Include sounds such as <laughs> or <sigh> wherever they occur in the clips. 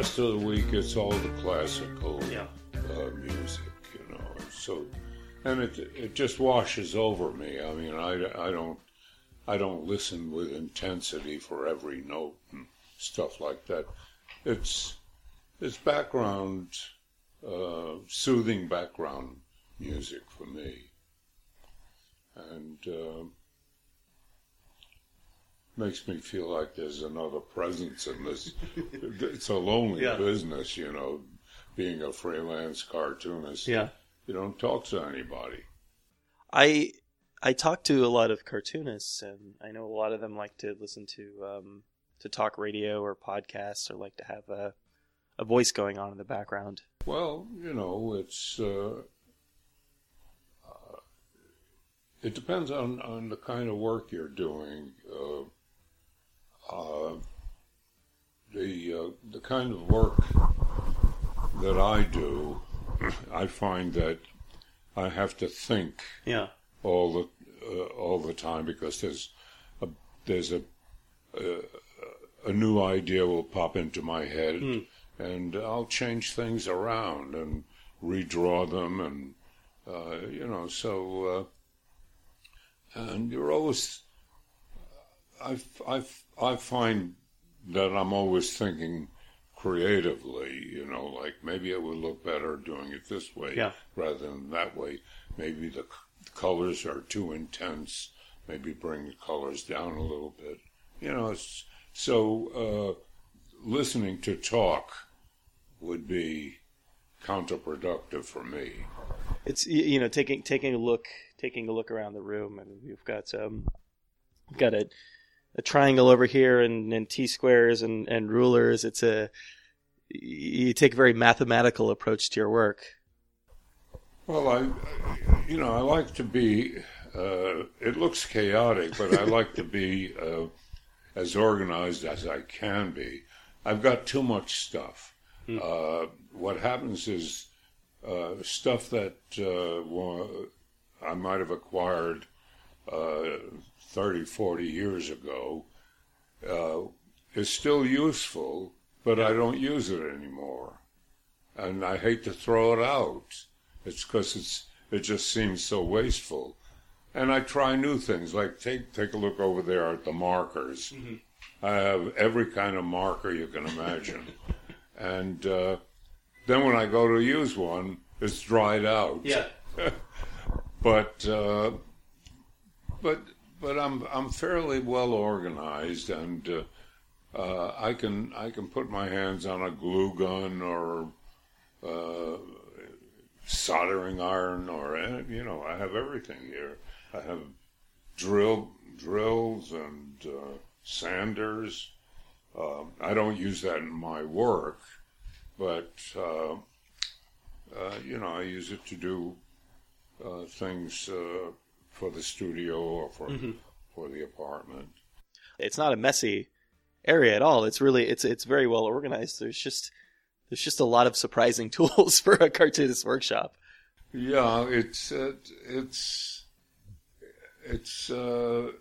rest of the week, it's all the classical Yeah. uh, music, you know. So, and it it just washes over me. I mean, I, I don't I don't listen with intensity for every note and stuff like that. It's it's background, uh, soothing background music for me, and. Uh, Makes me feel like there's another presence in this. <laughs> It's a lonely Yeah. business, you know, being a freelance cartoonist. Yeah. You don't talk to anybody. I I talk to a lot of cartoonists, and I know a lot of them like to listen to um, to talk radio or podcasts, or like to have a a voice going on in the background. Well, you know, it's uh, uh, it depends on on the kind of work you're doing. Uh, uh, the uh, the kind of work that I do, <clears throat> I find that I have to think Yeah. all the uh, all the time because there's a there's a a, a new idea will pop into my head Hmm. and I'll change things around and redraw them and uh, you know so uh, and you're always I I I find that I'm always thinking creatively you know like maybe it would look better doing it this way Yeah. rather than that way. Maybe the c- colors are too intense. Maybe bring the colors down a little bit. You know it's, so uh, listening to talk would be counterproductive for me. It's you know taking taking a look taking a look around the room, and we've got um we've got a a triangle over here and, and T squares and, and rulers. It's a you take a very mathematical approach to your work. Well, I, you know, I like to be. Uh, it looks chaotic, but I like to be uh, as organized as I can be. I've got too much stuff. Uh, what happens is uh, stuff that uh, I might have acquired uh, 30, 40 years ago uh, is still useful, but I don't use it anymore. And I hate to throw it out. It's because it's it just seems so wasteful. And I try new things, like take take a look over there at the markers. I have every kind of marker you can imagine, <laughs> and uh, then when I go to use one, it's dried out. Yeah. <laughs> but uh, but but I'm I'm fairly well organized, and uh, uh, I can I can put my hands on a glue gun or uh, soldering iron, or uh, you know I have everything here. I have drill drills and uh, sanders. Uh, I don't use that in my work, but uh, you know I use it to do things for the studio or for for the apartment. It's not a messy area at all. It's really it's it's very well organized. There's just there's just a lot of surprising <laughs> tools for a cartoonist workshop. Yeah, it's uh, it's it's uh,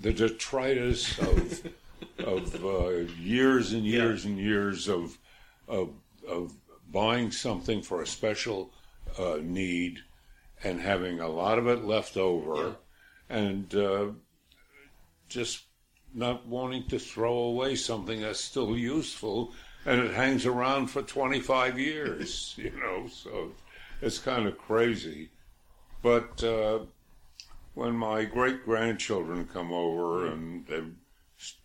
the detritus of <laughs> of uh, years and years and years of of of buying something for a special uh, need and having a lot of it left over, and uh, just not wanting to throw away something that's still useful and it hangs around for 25 years, <laughs> you know, so it's kind of crazy. But uh, when my great grandchildren come over and they,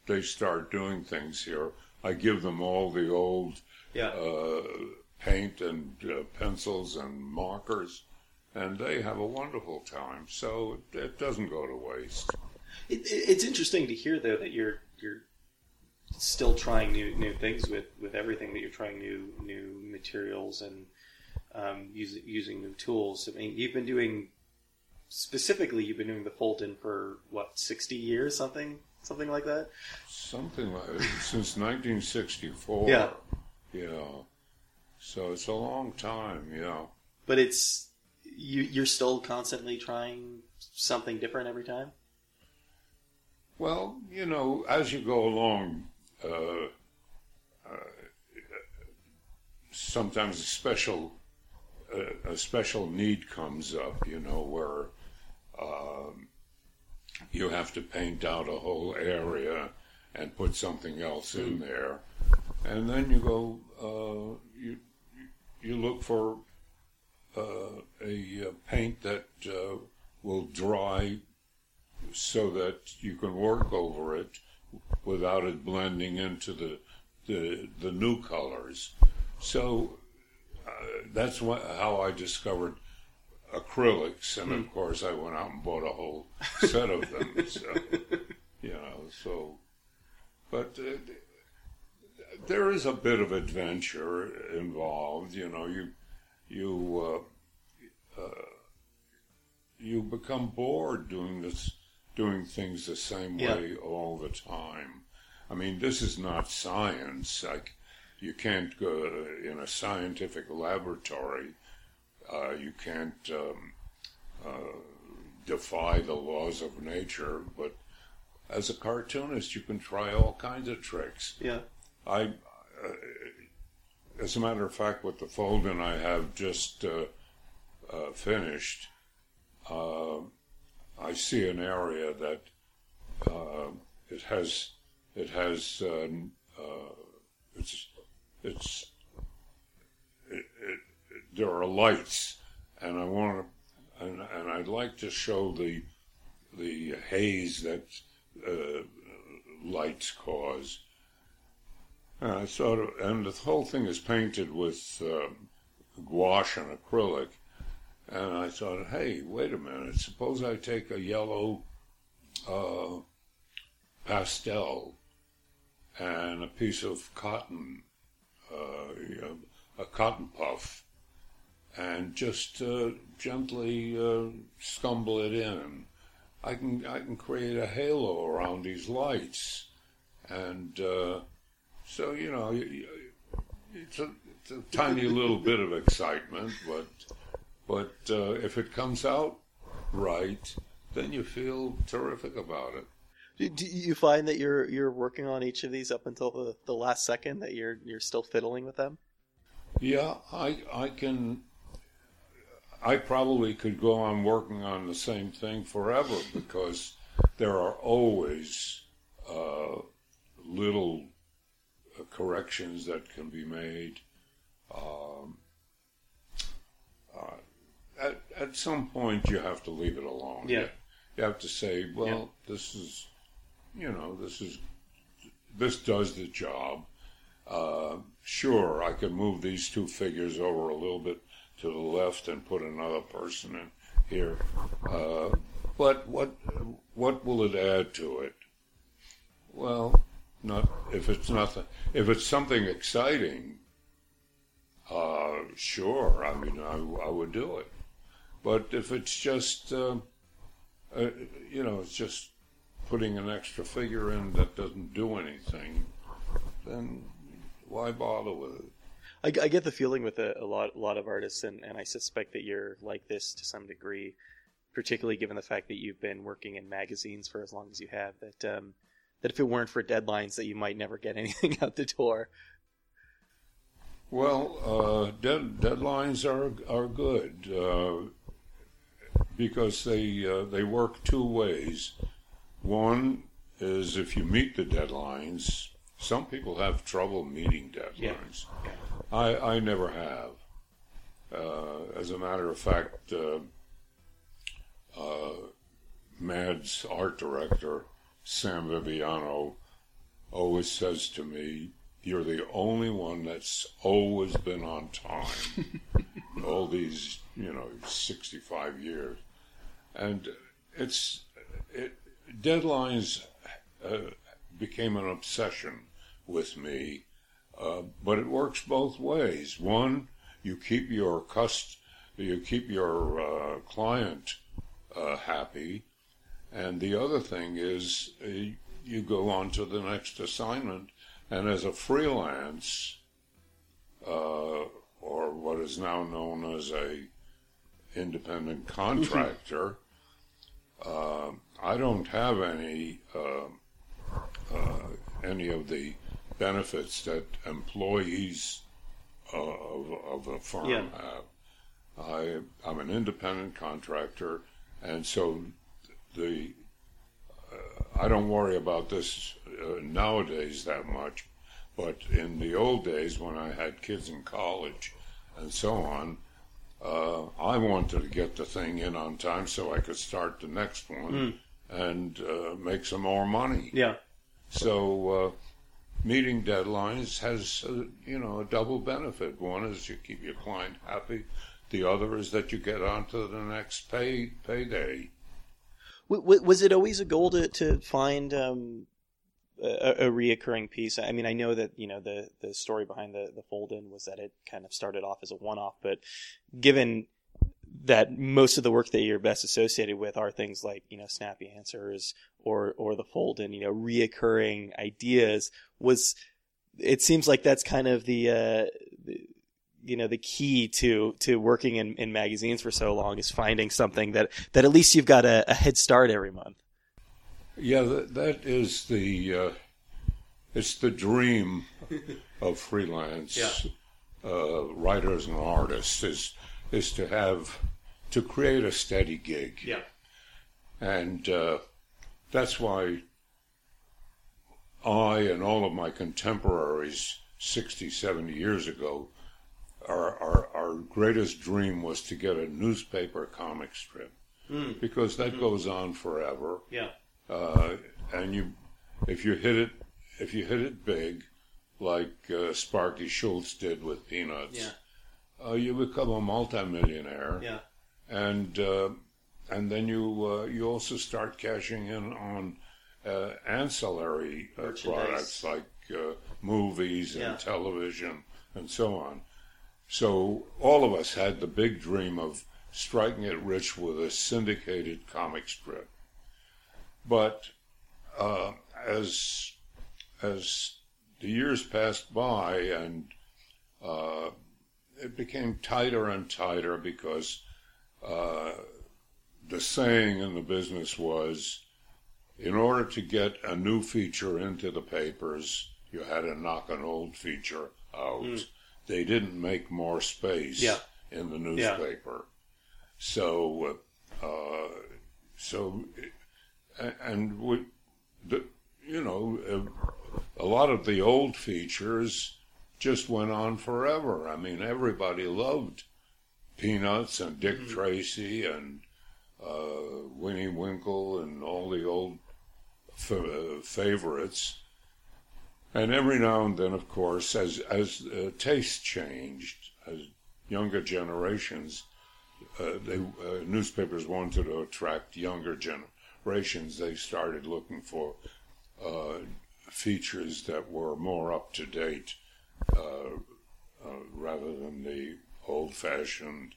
they start doing things here, I give them all the old Yeah. uh, paint and uh, pencils and markers, and they have a wonderful time. So it, it doesn't go to waste. It, it- it's interesting to hear though that you're you're still trying new new things with with everything that you're trying new new materials and um, using using new tools. I mean, you've been doing specifically you've been doing the fold-in for what sixty years, something something like that. Something like since 1964. Yeah. Yeah. So it's a long time. Yeah. But it's you you're still constantly trying something different every time. Well, you know, as you go along, uh, uh, sometimes a special uh, a special need comes up. You know, where um, you have to paint out a whole area and put something else in there, and then you go uh, you you look for uh, a uh, paint that uh, will dry so that you can work over it without it blending into the the, the new colors. So uh, that's what, how I discovered acrylics, and of course I went out and bought a whole set of them. <laughs> So, you know, so but. Uh, there is a bit of adventure involved, you know. You you uh, uh, you become bored doing this, doing things the same Yeah. way all the time. I mean, this is not science. Like, you can't go in a scientific laboratory. Uh, you can't um, uh, defy the laws of nature. But as a cartoonist, you can try all kinds of tricks. Yeah. I, uh, as a matter of fact, with the fold-in I have just uh, uh, finished, uh, I see an area that uh, it has it has um, uh, it's it's it, it, there are lights, and I want to and, and I'd like to show the the haze that uh, lights cause. Sort of, and the whole thing is painted with uh, gouache and acrylic. And I thought, hey, wait a minute. Suppose I take a yellow uh, pastel and a piece of cotton, uh, a cotton puff, and just uh, gently uh, scumble it in. I can I can create a halo around these lights, and uh, so you know, it's a, it's a tiny little bit of excitement, but but uh, if it comes out right, then you feel terrific about it. Do, you find that you're you're working on each of these up until the, the last second that you're you're still fiddling with them? Yeah, I I can. I probably could go on working on the same thing forever because there are always uh, little corrections that can be made. Um, uh, at at some point, you have to leave it alone. Yeah. You, you have to say, well, this is, you know, this is this does the job. Uh, sure, I could move these two figures over a little bit to the left and put another person in here. Uh, but what what will it add to it? Well, not if it's nothing. If it's something exciting, uh, sure. I mean, I, I would do it. But if it's just, uh, uh, you know, it's just putting an extra figure in that doesn't do anything, then why bother with it? I, I get the feeling with a, a lot a lot of artists, and, and I suspect that you're like this to some degree, particularly given the fact that you've been working in magazines for as long as you have. That um, that if it weren't for deadlines, that you might never get <laughs> anything out the door. Well, uh, dead, deadlines are are good uh, because they uh, they work two ways. One is if you meet the deadlines. Some people have trouble meeting deadlines. I I never have. Uh, as a matter of fact, uh, uh, Mad's art director Sam Viviano always says to me, "You're the only one that's always been on time." <laughs> All these, you know, sixty-five years, and it's it deadlines uh, became an obsession with me, uh, but it works both ways. One, you keep your cust, you keep your uh, client uh, happy, and the other thing is uh, you go on to the next assignment, and as a freelance, uh, or what is now known as a independent contractor, uh, I don't have any uh, uh, any of the benefits that employees of, of a firm Yeah. have. I, I'm an independent contractor, and so the uh, I don't worry about this uh, nowadays that much. But in the old days, when I had kids in college and so on, uh, I wanted to get the thing in on time so I could start the next one and uh, make some more money. Yeah. So uh, meeting deadlines has, uh, you know, a double benefit. One is you keep your client happy. The other is that you get on to the next pay payday. W- was it always a goal to to find um, a, a reoccurring piece? I mean, I know that you know the the story behind the the fold in was that it kind of started off as a one off, but given that most of the work that you're best associated with are things like you know snappy answers or or the fold in you know reoccurring ideas was it seems like that's kind of the, uh, you know the key to to working in, in magazines for so long is finding something that that at least you've got a, a head start every month Yeah, that, that is the uh, it's the dream of freelance Yeah. uh, writers and artists is is to have to create a steady gig. Yeah. And uh, that's why I and all of my contemporaries 60, 70 years ago, our, our, our greatest dream was to get a newspaper comic strip Mm. because that goes on forever. Yeah. Uh, and you, if you hit it, if you hit it big, like uh, Sparky Schulz did with Peanuts, Yeah. uh, you become a multimillionaire Yeah. and uh, and then you uh, you also start cashing in on uh, ancillary uh, products like uh, movies and Yeah. television and so on. So all of us had the big dream of striking it rich with a syndicated comic strip. But uh, as as the years passed by and uh, it became tighter and tighter because uh, the saying in the business was in order to get a new feature into the papers, you had to knock an old feature out. They didn't make more space Yeah. in the newspaper. So, uh, so, and we, the, you know, a lot of the old features just went on forever. I mean, everybody loved Peanuts and Dick Tracy and uh, Winnie Winkle and all the old f- uh, favorites. And every now and then, of course, as as uh, tastes changed, as younger generations, uh, they uh, newspapers wanted to attract younger generations. They started looking for uh, features that were more up to date, uh, uh, rather than the old-fashioned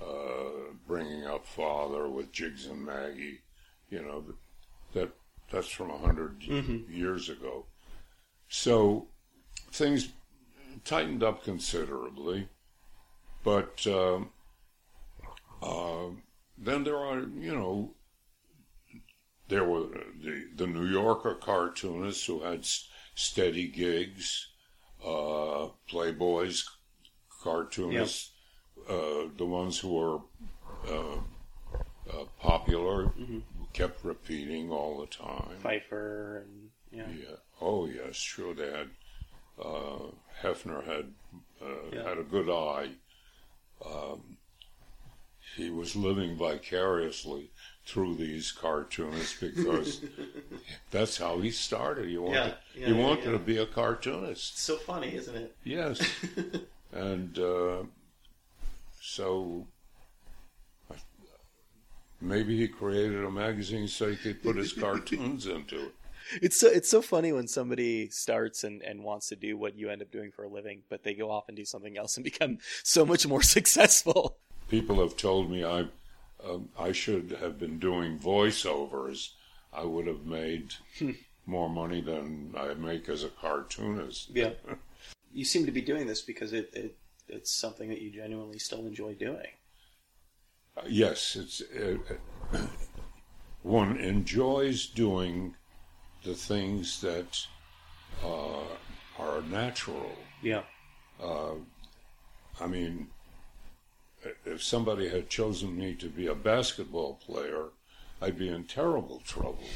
uh, bringing up father with Jiggs and Maggie. You know that that's from a 100 years ago. So things tightened up considerably, but um, uh, then there are, you know, there were the, the New Yorker cartoonists who had s- steady gigs, uh, Playboys cartoonists, uh, the ones who were uh, uh, popular, kept repeating all the time. Feiffer and yeah. Yeah. Oh yes, sure. They had uh, Hefner had uh, Yeah. had a good eye. Um, he was living vicariously through these cartoonists because <laughs> that's how he started. He wanted Yeah, yeah, he wanted to be a cartoonist. It's so funny, isn't it? Yes, <laughs> and uh, so maybe he created a magazine so he could put his <laughs> cartoons into it. It's so it's so funny when somebody starts and, and wants to do what you end up doing for a living, but they go off and do something else and <laughs> become so much more <laughs> successful. People have told me I um, I should have been doing voiceovers. I would have made more money than I make as a cartoonist. Yeah. <laughs> You seem to be doing this because it, it it's something that you genuinely still enjoy doing. Uh, yes, it's uh, uh, <clears throat> one enjoys doing the things that uh, are natural. Yeah. Uh, I mean, if somebody had chosen me to be a basketball player, I'd be in terrible trouble.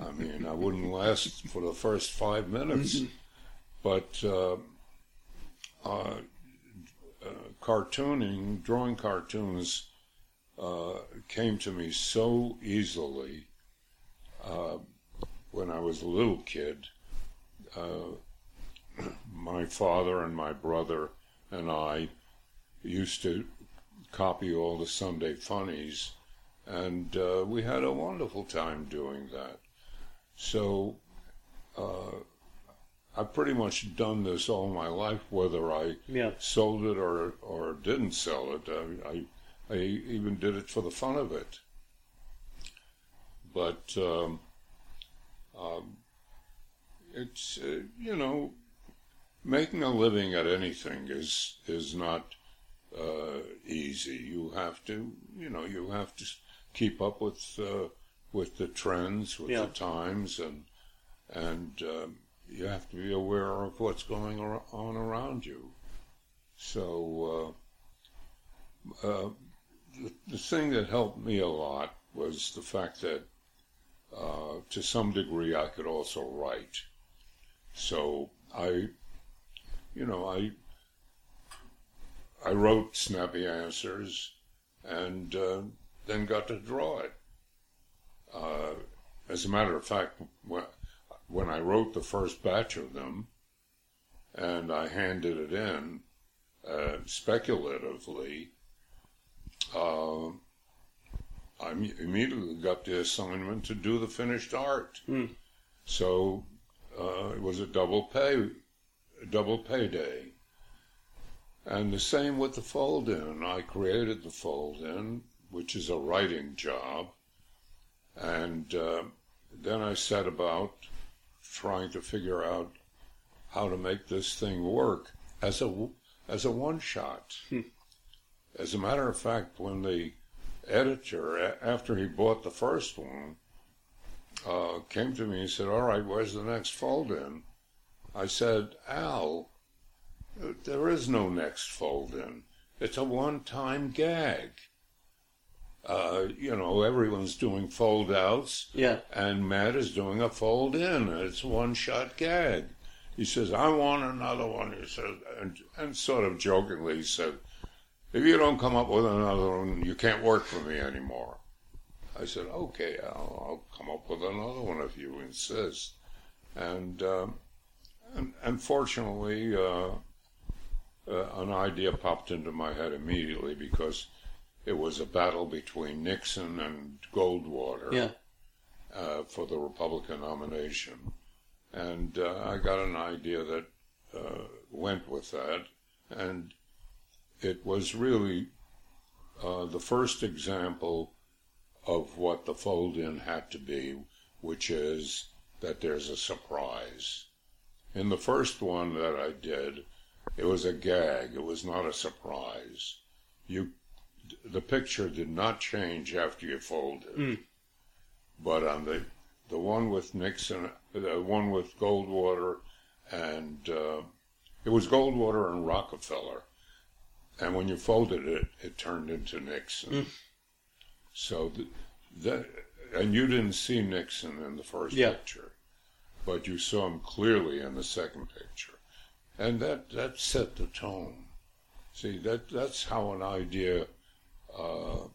I mean, I wouldn't last for the first five minutes. But uh, uh, uh, cartooning, drawing cartoons, uh, came to me so easily uh, when I was a little kid. Uh, <clears throat> my father and my brother and I used to copy all the Sunday funnies, and uh, we had a wonderful time doing that. So uh, I've pretty much done this all my life, whether I Yeah. sold it or or didn't sell it. I, I I even did it for the fun of it. But um, um, it's uh, you know making a living at anything is is not uh, easy. You have to you know you have to keep up with uh, with the trends, with Yeah. the times, and and um, you have to be aware of what's going on around you. So uh, uh, the, the thing that helped me a lot was the fact that uh, to some degree I could also write. So I, you know, I I wrote snappy answers and uh, then got to draw it. Uh, as a matter of fact, when, when I wrote the first batch of them and I handed it in uh, speculatively, uh, I immediately got the assignment to do the finished art. Hmm. So uh, it was a double pay, a double payday. And the same with the fold in. I created the fold in, which is a writing job. And uh, then I set about trying to figure out how to make this thing work as a as a one shot. As a matter of fact, when the editor, a- after he bought the first one, uh, came to me and said, "All right, where's the next fold in?" I said, "Al, there is no next fold in. It's a one-time gag. Uh, you know, everyone's doing fold outs." Yeah. and Mad is doing a fold in. It's a one shot gag. He says, I want another one. He said, and, and sort of jokingly he said, if you don't come up with another one, you can't work for me anymore. I said, okay, I'll, I'll come up with another one if you insist. And, um, and unfortunately, uh, uh, an idea popped into my head immediately because it was a battle between Nixon and Goldwater Yeah. uh, for the Republican nomination. And uh, I got an idea that uh, went with that. And it was really uh, the first example of what the fold in had to be, which is that there's a surprise. In the first one that I did, it was a gag, it was not a surprise. You, the picture did not change after you folded. But on the the one with Nixon, the one with Goldwater, and uh, it was Goldwater and Rockefeller, and when you folded it, it turned into Nixon. So th- that, and you didn't see Nixon in the first Yeah. picture, but you saw him clearly in the second picture, and that that set the tone. See that that's how an idea. Uh,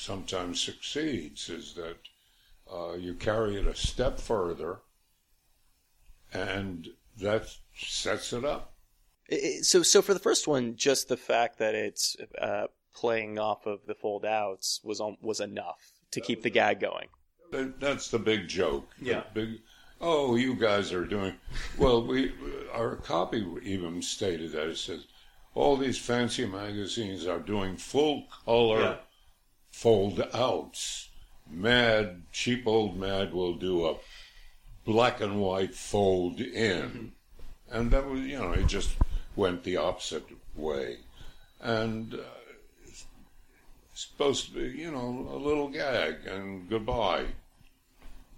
sometimes succeeds is that uh, you carry it a step further and that sets it up. So, so for the first one, just the fact that it's uh, playing off of the fold outs was on, was enough to keep the gag going. That's the big joke. The Yeah. big, oh, you guys are doing well. We our copy even stated that it says all these fancy magazines are doing full color Yeah. fold outs. Mad, cheap old Mad will do a black and white fold in. And that was, you know, it just went the opposite way. And uh, supposed to be, you know, a little gag and goodbye.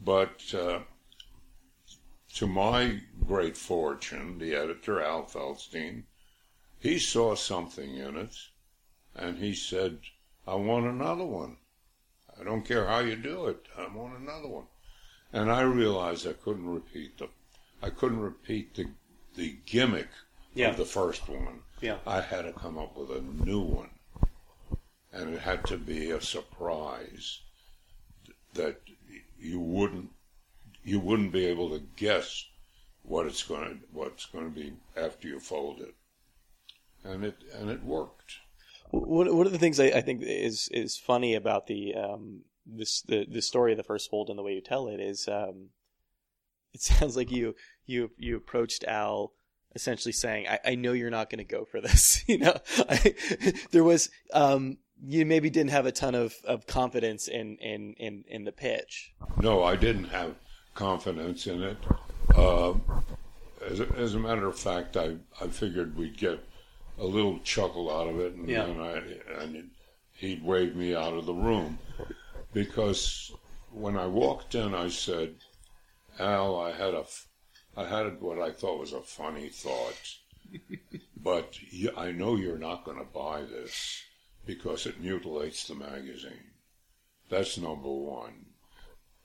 But uh, to my great fortune, the editor, Al Feldstein, he saw something in it and he said, I want another one. I don't care how you do it. I want another one. And I realized I couldn't repeat the, I couldn't repeat the, the gimmick Yeah. of the first one. Yeah. I had to come up with a new one. And it had to be a surprise that you wouldn't you wouldn't be able to guess what it's going to what's going to be after you fold it. And it and it worked. One, one of the things I, I think is is funny about the um this the the story of the first fold and the way you tell it is um it <laughs> sounds like you you you approached Al essentially saying I, I know you're not going to go for this <laughs> you know I, there was um you maybe didn't have a ton of, of confidence in, in, in, in the pitch No, I didn't have confidence in it. Uh, as, a, as a matter of fact, I, I figured we'd get a little chuckle out of it, and Yeah. then I, and he'd wave me out of the room because when I walked in, I said, "Al, I had a, f- I had what I thought was a funny thought, <laughs> but I know you're not going to buy this because it mutilates the magazine. That's number one."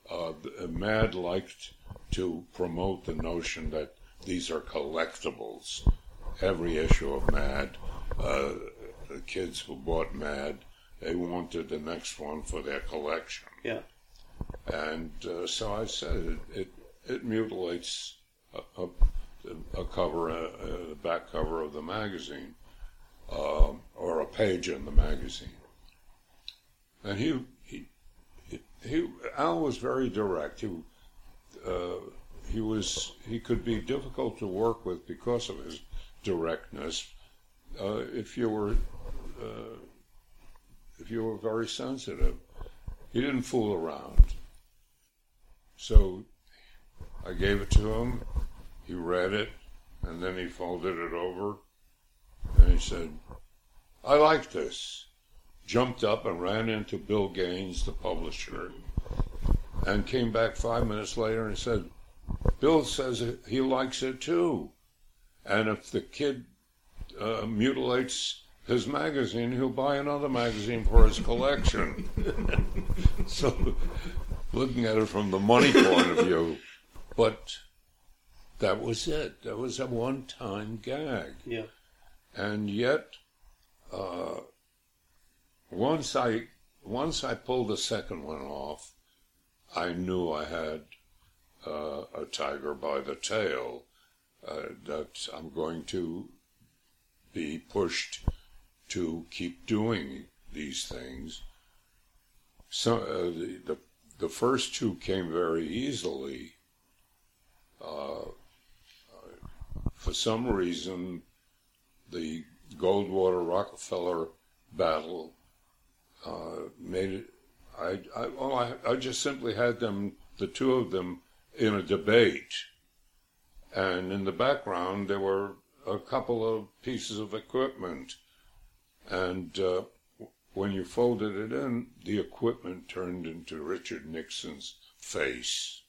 uh, Mad liked to promote the notion that these are collectibles. Every issue of Mad, uh, the kids who bought Mad, they wanted the next one for their collection. Yeah. And uh, so I said it, it, it mutilates a, a, cover, a, a back cover of the magazine, um, or a page in the magazine. And he, he, he, Al was very direct. He, uh, he was, he could be difficult to work with because of his directness. Uh, if you were, uh, if you were very sensitive, he didn't fool around. So I gave it to him. He read it, and then he folded it over, and he said, "I like this." Jumped up and ran into Bill Gaines, the publisher, and came back five minutes later and said, "Bill says he likes it too, and if the kid uh, mutilates." His magazine, he'll buy another magazine for his collection. <laughs> so, looking at it from the money point of view, but that was it. That was a one-time gag, Yeah. and yet, uh, once I once I pulled the second one off, I knew I had uh, a tiger by the tail. Uh, that I'm going to be pushed to keep doing these things. So uh, the, the the first two came very easily. Uh, for some reason, the Goldwater Rockefeller battle uh, made it. I, I well, I, I just simply had them, the two of them, in a debate, and in the background there were a couple of pieces of equipment, and uh, when you folded it in, the equipment turned into Richard Nixon's face,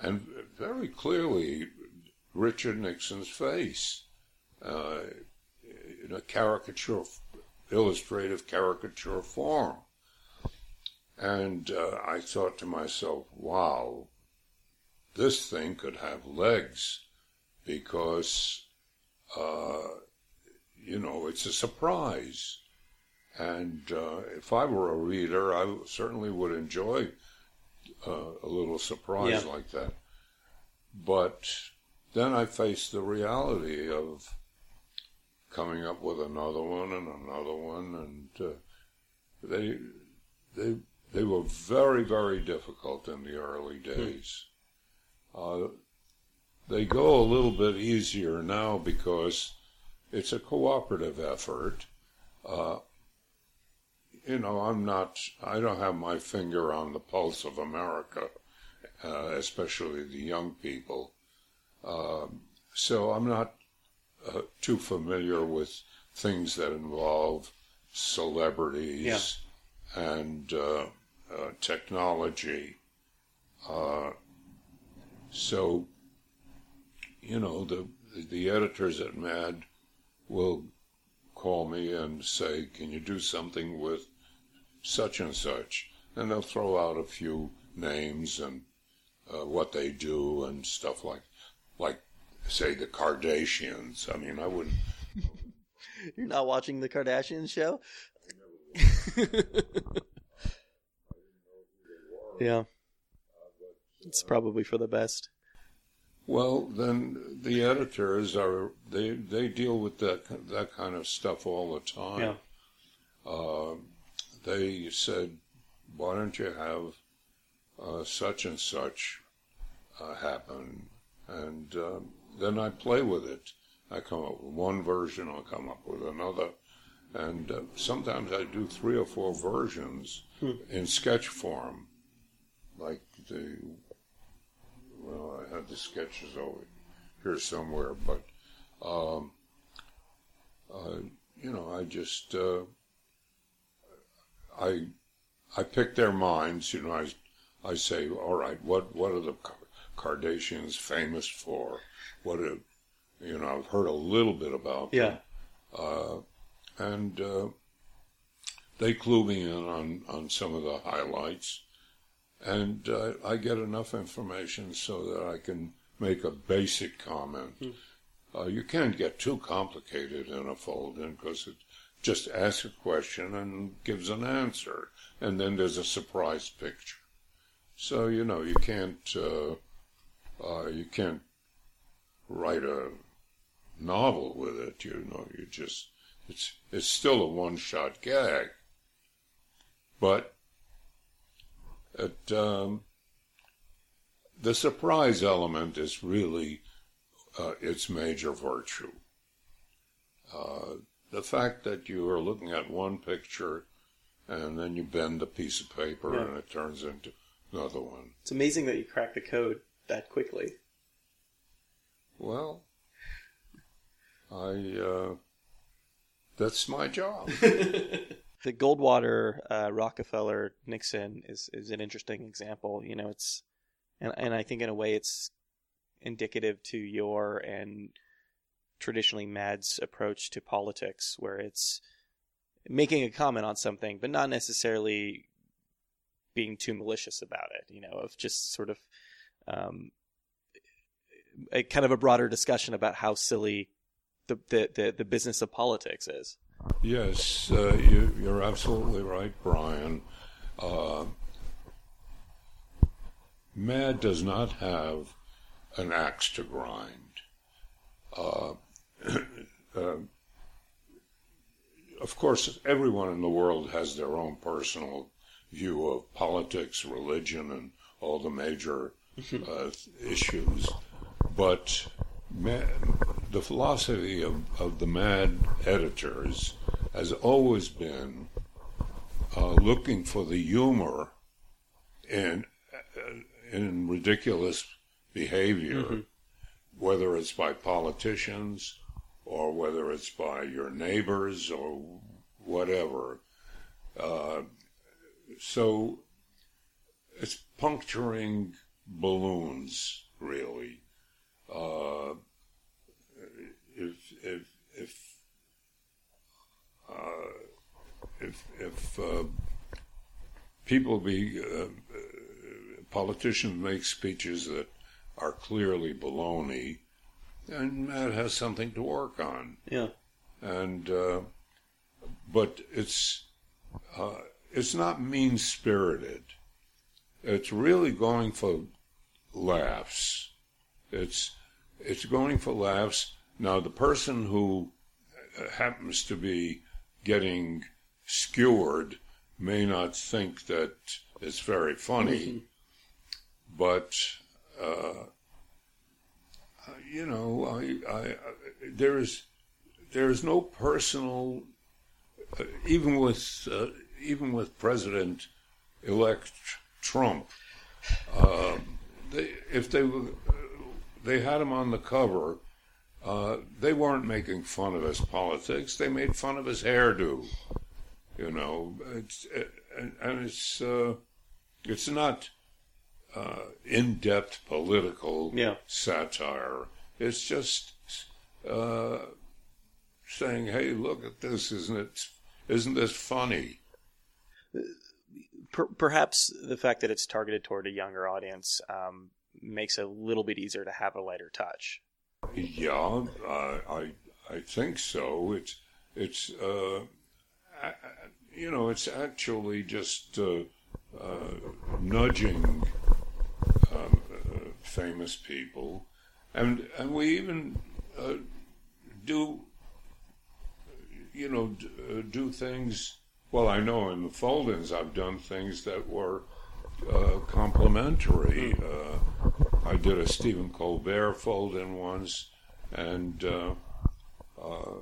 and very clearly Richard Nixon's face, uh, in a caricature, illustrative caricature form. And uh, I thought to myself, wow, this thing could have legs because, uh, you know, it's a surprise. And uh, if I were a reader, I certainly would enjoy uh, a little surprise Yeah. like that. But then I faced the reality of coming up with another one and another one, and uh, they they they were very very difficult in the early days. Uh, they go a little bit easier now because it's a cooperative effort. Uh, you know, I'm not. I don't have my finger on the pulse of America, uh, especially the young people. Um, so I'm not uh, too familiar with things that involve celebrities and uh, uh, technology. Uh, so, you know, the the editors at Mad will call me and say, "Can you do something with such and such?" And they'll throw out a few names and uh, what they do and stuff like, like say the Kardashians. I mean, I wouldn't. <laughs> You're not watching the Kardashian show? <laughs> yeah. It's probably for the best. Well, then the editors are they they deal with that that kind of stuff all the time. Yeah. Uh, they said, "Why don't you have uh, such and such uh, happen?" And uh, then I play with it. I come up with one version, I'll come up with another, and uh, sometimes I do three or four versions in sketch form, like the. Well, I had the sketches over here somewhere, but um, uh, you know, I just uh, I I pick their minds. You know, I I say, all right, what what are the Kardashians famous for? What are you know? I've heard a little bit about them. Yeah. Uh, and uh, they clue me in on, on some of the highlights, and uh, I get enough information so that I can make a basic comment. Uh, you can't get too complicated in a fold-in because it just asks a question and gives an answer, and then there's a surprise picture. So you know you can't uh, uh, you can't write a novel with it. You know you just it's it's still a one shot gag, but it um, the surprise element is really uh, its major virtue. The fact that you are looking at one picture and then you bend a piece of paper Yeah. and it turns into another one. It's amazing that you cracked the code that quickly. Well, I uh, that's my job. <laughs> <laughs> The Goldwater, uh, Rockefeller, Nixon is is an interesting example. You know, it's and and I think in a way it's indicative to your and traditionally Mad's approach to politics, where it's making a comment on something, but not necessarily being too malicious about it. You know, of just sort of um, a kind of a broader discussion about how silly the the the, the business of politics is. Yes, uh, you, you're absolutely right, Brian. Uh, Mad does not have an axe to grind. Uh, uh, <coughs> of course, everyone in the world has their own personal view of politics, religion, and all the major uh, issues. But ma- the philosophy of, of the mad editors has always been uh, looking for the humor in uh, in ridiculous behavior, whether it's by politicians or whether it's by your neighbors or whatever. Uh, so it's puncturing balloons, really. Uh, if if if uh, if if uh, people be uh, uh, politicians make speeches that are clearly baloney, then Mad has something to work on Yeah. and uh, but it's uh, it's not mean spirited. It's really going for laughs. It's it's going for laughs. Now the person who uh, happens to be getting skewered may not think that it's very funny, but uh, you know, I, I, I there is there is no personal, uh, even with uh, even with President elect Trump, uh, they, if they were, they had him on the cover, uh, they weren't making fun of his politics. They made fun of his hairdo. You know, it's, and, and it's uh, it's not uh, in-depth political Yeah. satire. It's just uh, saying, "Hey, look at this! Isn't it? Isn't this funny?" Per- perhaps the fact that it's targeted toward a younger audience um, makes it a little bit easier to have a lighter touch. Yeah, I I, I think so. It's it's uh, I- you know it's actually just uh, uh, nudging uh, famous people, and and we even uh, do you know d- uh, do things. Well, I know in the fold-ins I've done things that were uh, complimentary. Uh, I did a Stephen Colbert fold-in once, and uh, uh,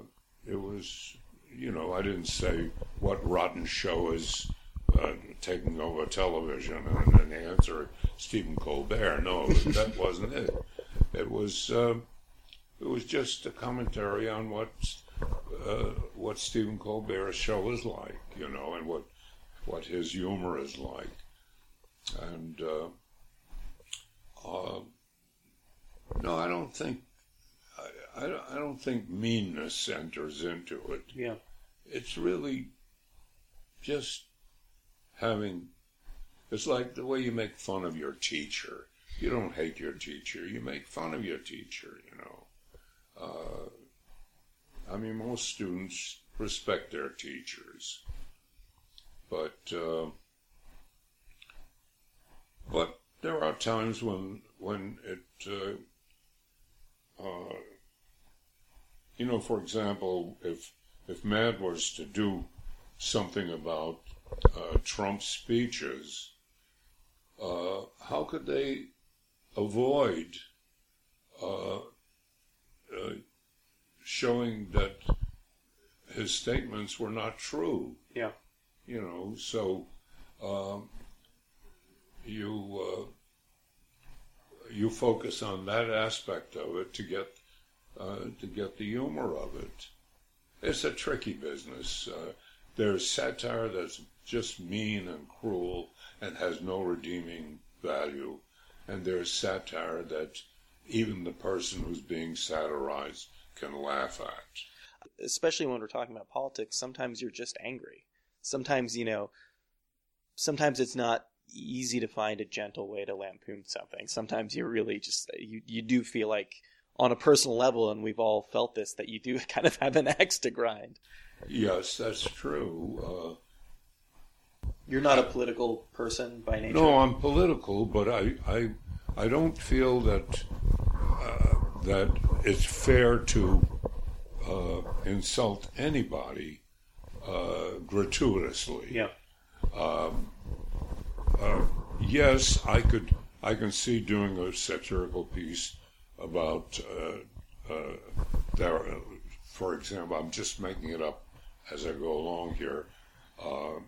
it was, you know, I didn't say what rotten show is uh, taking over television, and then answer Stephen Colbert. No, that wasn't it. It was, uh, it was just a commentary on what uh, what Stephen Colbert's show is like, you know, and what what his humor is like, and. Uh, uh, no, I don't think. I, I, don't- I don't think meanness enters into it. Yeah. It's really just having. It's like the way you make fun of your teacher. You don't hate your teacher. You make fun of your teacher. You know. Uh, I mean, most students respect their teachers, but uh, but there are times when when it uh, uh, you know for example if if Mad was to do something about uh, Trump's speeches uh, how could they avoid uh, uh, showing that his statements were not true Yeah. you know so um, you uh, you focus on that aspect of it to get uh, to get the humor of it. It's a tricky business. Uh, there's satire that's just mean and cruel and has no redeeming value, and there's satire that even the person who's being satirized can laugh at. especially when we're talking about politics, sometimes you're just angry. Sometimes, you know, sometimes it's not easy to find a gentle way to lampoon something. Sometimes you really just you you do feel like on a personal level and we've all felt this that you do <laughs> kind of have an axe to grind. Yes, that's true. Uh, You're not a political person by Uh, nature. no, I'm political, but I I, I don't feel that uh, that it's fair to uh, insult anybody uh, gratuitously. Yeah. yes, I could. I can see doing a satirical piece about uh, uh, there. uh, For example, I'm just making it up as I go along here. Uh, uh,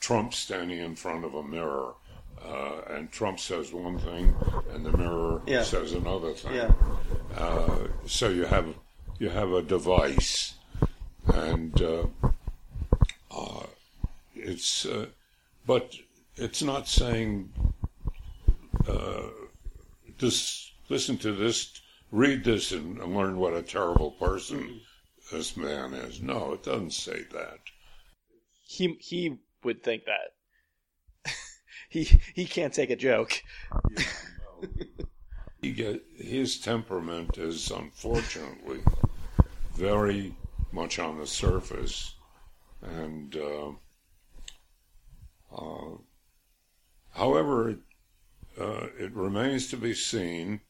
Trump standing in front of a mirror, uh, and Trump says one thing, and the mirror Yeah. says another thing. Yeah. Uh, so you have you have a device, and uh, uh, it's uh, but it's not saying uh, this. Listen to this. Read this and, and learn what a terrible person this man is. No, it doesn't say that. He he would think that. <laughs> he he can't take a joke. <laughs> He get his temperament is unfortunately very much on the surface, and uh, uh, however, it, uh, it remains to be seen.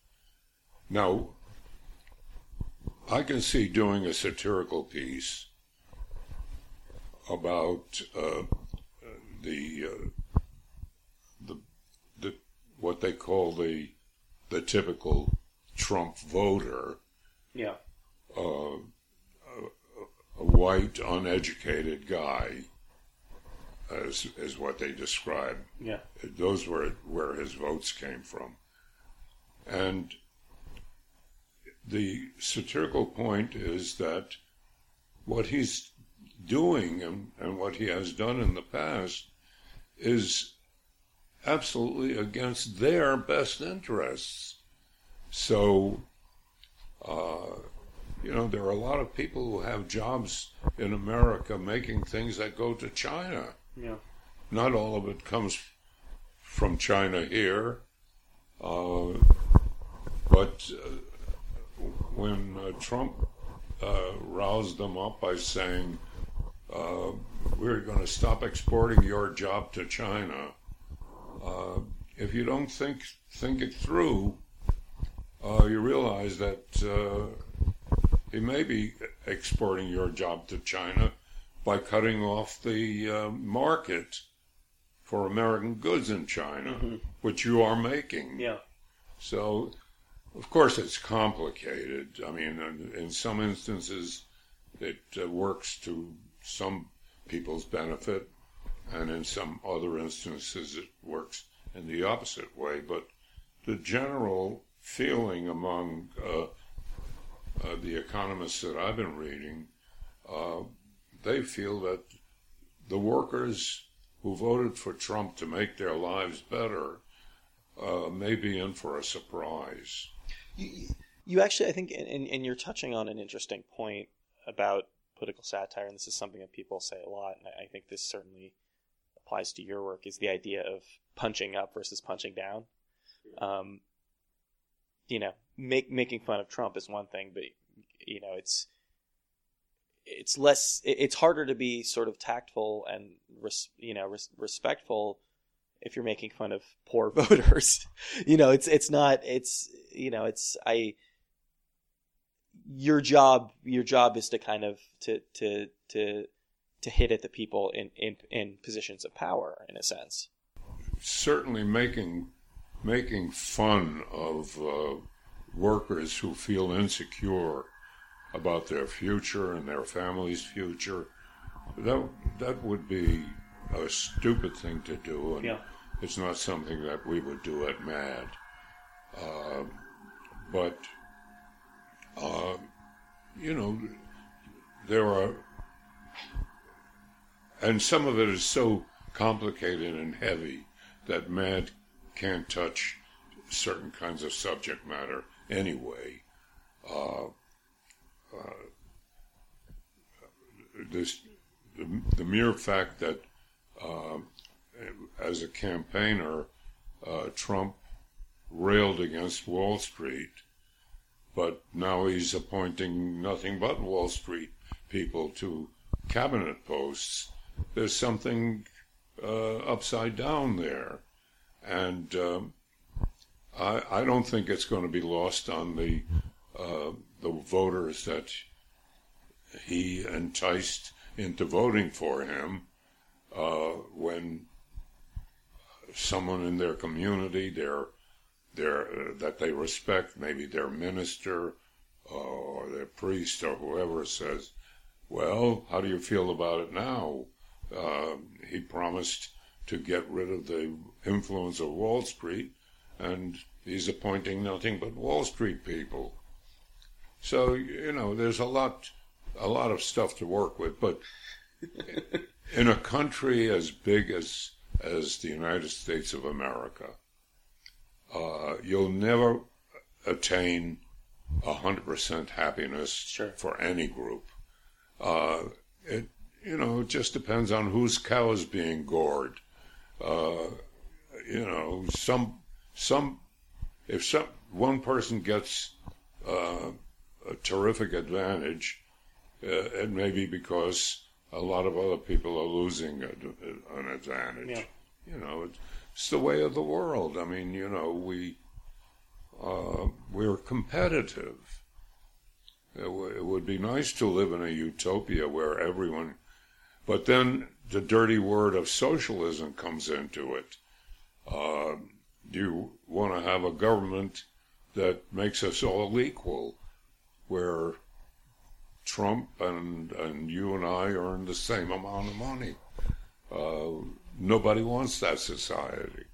Now, I can see doing a satirical piece about uh, the uh, the the what they call the the typical Trump voter, Yeah. uh, a, a white, uneducated guy, as is what they describe. Yeah. Those were where his votes came from, and the satirical point is that what he's doing and, and what he has done in the past is absolutely against their best interests. So, uh, you know, there are a lot of people who have jobs in America making things that go to China. Yeah. Not all of it comes from China here. Uh, but uh, when uh, Trump uh, roused them up by saying, uh, we're going to stop exporting your job to China, uh, if you don't think, think it through, you realize that he may be exporting your job to China by cutting off the uh, market for American goods in China, mm-hmm. which you are making. Yeah. So, of course, it's complicated. I mean, in, in some instances, it uh, works to some people's benefit, and in some other instances, it works in the opposite way. But the general feeling among uh, uh, the economists that I've been reading, uh, they feel that the workers who voted for Trump to make their lives better uh, may be in for a surprise. You, you actually, I think, and, and you're touching on an interesting point about political satire, and this is something that people say a lot, and I think this certainly applies to your work, is the idea of punching up versus punching down. Um, you know, make, making fun of Trump is one thing, but you know, it's it's less, it's harder to be sort of tactful and res, you know res, respectful if you're making fun of poor <laughs> voters. you know, it's it's not it's you know it's I your job your job is to kind of to to to to hit at the people in in, in positions of power in a sense. Certainly, making making fun of uh, workers who feel insecure about their future and their family's future, that that would be a stupid thing to do, and yeah. it's not something that we would do at MAD. Uh, but uh, you know, there are, and some of it is so complicated and heavy that MAD can't touch certain kinds of subject matter anyway. Uh, uh, this the, the, mere fact that uh, as a campaigner, uh, Trump railed against Wall Street, but now he's appointing nothing but Wall Street people to cabinet posts. There's something uh, upside down there, and um, I, I don't think it's going to be lost on the uh, the voters that he enticed into voting for him uh, when someone in their community, their their uh, that they respect, maybe their minister uh, or their priest or whoever says, "Well, how do you feel about it now?" Uh, he promised to get rid of the influence of Wall Street, and he's appointing nothing but Wall Street people. So you know, there's a lot, a lot of stuff to work with. But <laughs> in a country as big as as the United States of America, uh, you'll never attain hundred percent happiness sure. for any group. Uh, it you know it just depends on whose cow is being gored. Uh, you know, some some if some one person gets uh, a terrific advantage, uh, it may be because a lot of other people are losing a, a, an advantage. Yeah. You know, it's the way of the world. I mean, you know, we uh, we're competitive. It, w- it would be nice to live in a utopia where everyone, but then the dirty word of socialism comes into it. Uh, you want to have a government that makes us all equal where Trump and, and you and I earn the same amount of money. Uh, nobody wants that society.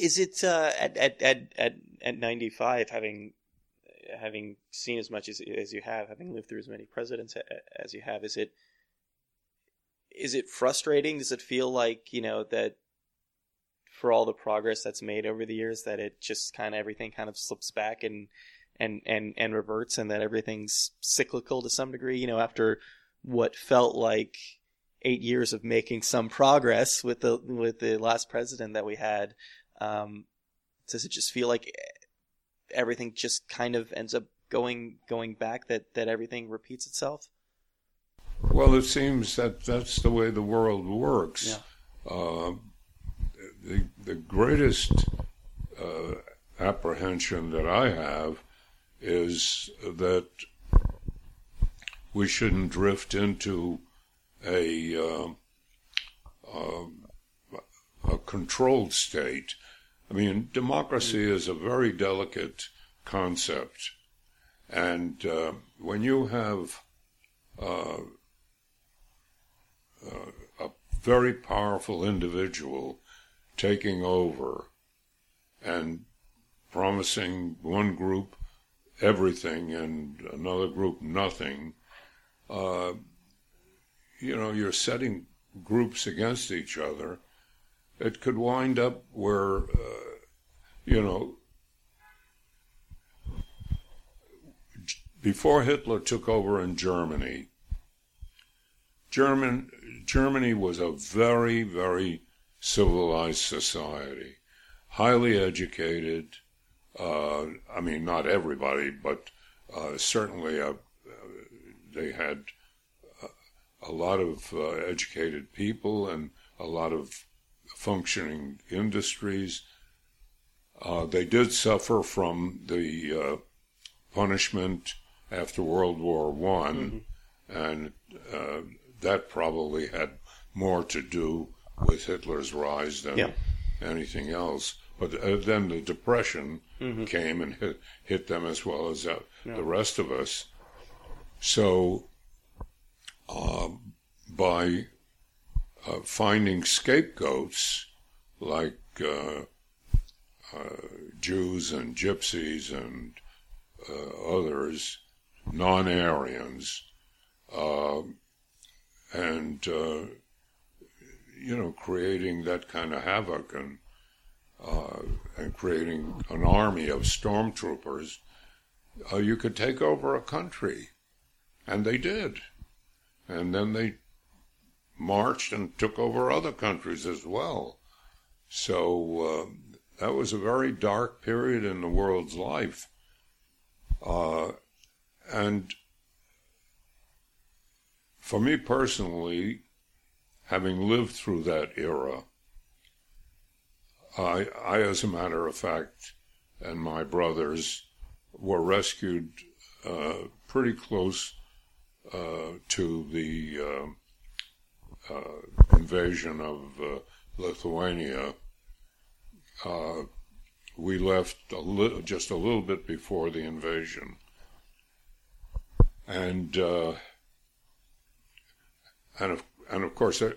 Is it uh, at, at, at, at, at 95, having having seen as much as, as you have, having lived through as many presidents as you have, is it is it frustrating? Does it feel like you know that for all the progress that's made over the years, that it just kind of everything kind of slips back and and and and reverts, and that everything's cyclical to some degree? You know, after what felt like eight years of making some progress with the with the last president that we had, um, does it just feel like everything just kind of ends up going going back? That that everything repeats itself? Well, it seems that that's the way the world works. Yeah. Uh, the the greatest uh, apprehension that I have is that we shouldn't drift into a uh, uh, a controlled state. I mean, democracy is a very delicate concept, and uh, when you have uh, uh, a very powerful individual taking over and promising one group everything and another group nothing, uh, you know, you're setting groups against each other. It could wind up where, uh, you know, before Hitler took over in Germany, German, Germany was a very, very civilized society, highly educated. Uh, I mean, not everybody, but uh, certainly uh, they had a lot of uh, educated people and a lot of functioning industries. Uh, they did suffer from the uh, punishment after World War One, mm-hmm. and that probably had more to do with Hitler's rise than yeah. anything else. But uh, then the depression mm-hmm. came and hit, hit, them as well as uh, yeah. the rest of us. So, uh, by uh, finding scapegoats like uh, uh, Jews and Gypsies and others, non-Aryans, and uh, you know creating that kind of havoc and uh, and creating an army of stormtroopers, uh, you could take over a country, and they did, and then they marched and took over other countries as well. So uh, that was a very dark period in the world's life, uh, and for me personally, having lived through that era, I, I, as a matter of fact, and my brothers were rescued uh, pretty close to the uh, uh invasion of uh, Lithuania. Uh, we left a li- just a little bit before the invasion, and and of, and of course, uh,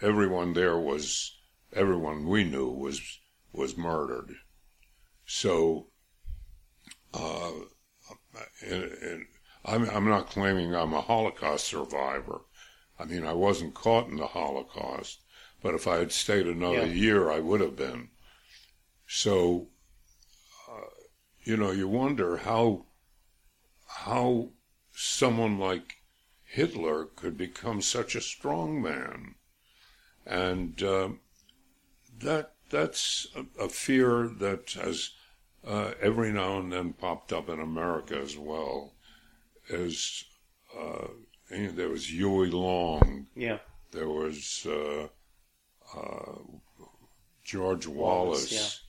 everyone there was everyone we knew was was murdered. So, uh, and, and I'm I'm not claiming I'm a Holocaust survivor. I mean, I wasn't caught in the Holocaust, but if I had stayed another yeah. year, I would have been. So, uh, you know, you wonder how how someone like Hitler could become such a strong man. And uh, that that's a, a, fear that has uh, every now and then popped up in America as well. As uh, there was Huey Long, yeah, there was uh, uh, George Wallace, Wallace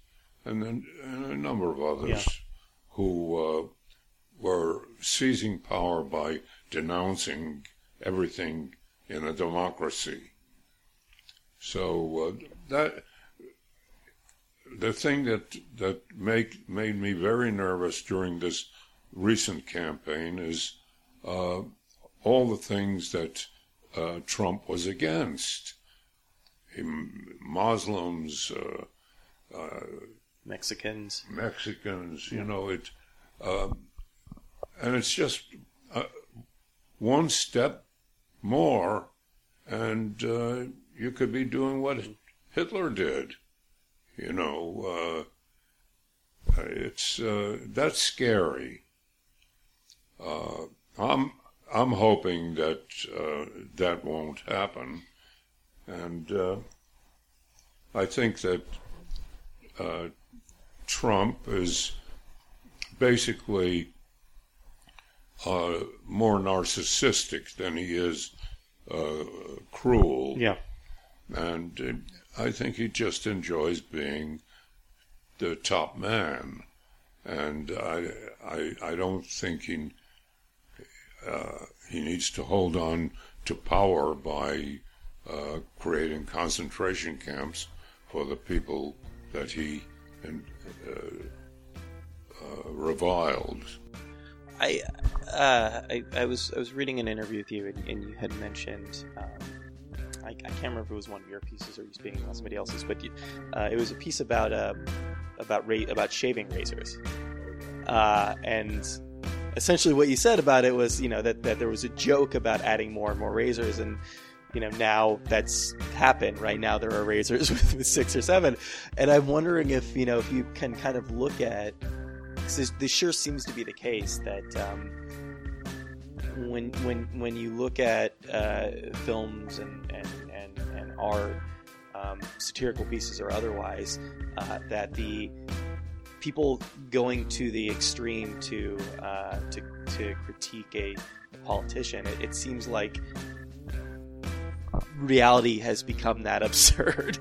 yeah. and then and a number of others yeah. who uh, were seizing power by denouncing everything in a democracy. So uh, that the thing that that make made me very nervous during this recent campaign is uh, all the things that uh, Trump was against. Muslims, uh, uh, Mexicans, Mexicans. You know it, um, and it's just one step more, and uh, you could be doing what Hitler did. You know, uh, it's uh, that's scary. Uh, I'm I'm hoping that uh, that won't happen, and uh, I think that uh, Trump is basically more narcissistic than he is cruel. Yeah. And I think he just enjoys being the top man, and I I, I don't think he uh, he needs to hold on to power by uh, creating concentration camps for the people that he uh, uh, reviled. I, I, I was I was reading an interview with you, and, and you had mentioned um, I, can't remember if it was one of your pieces or you speaking about somebody else's, but uh, it was a piece about um, about ra- about shaving razors, uh, and essentially what you said about it was you know that that there was a joke about adding more and more razors and. You know, now that's happened. Right now, there are razors <laughs> with, with six or seven, and I'm wondering if you know if you can kind of look at because this, this sure seems to be the case that um, when when when you look at uh, films and and and, and art, um, satirical pieces or otherwise, uh, that the people going to the extreme to uh, to, to critique a, a politician, it, it seems like reality has become that absurd.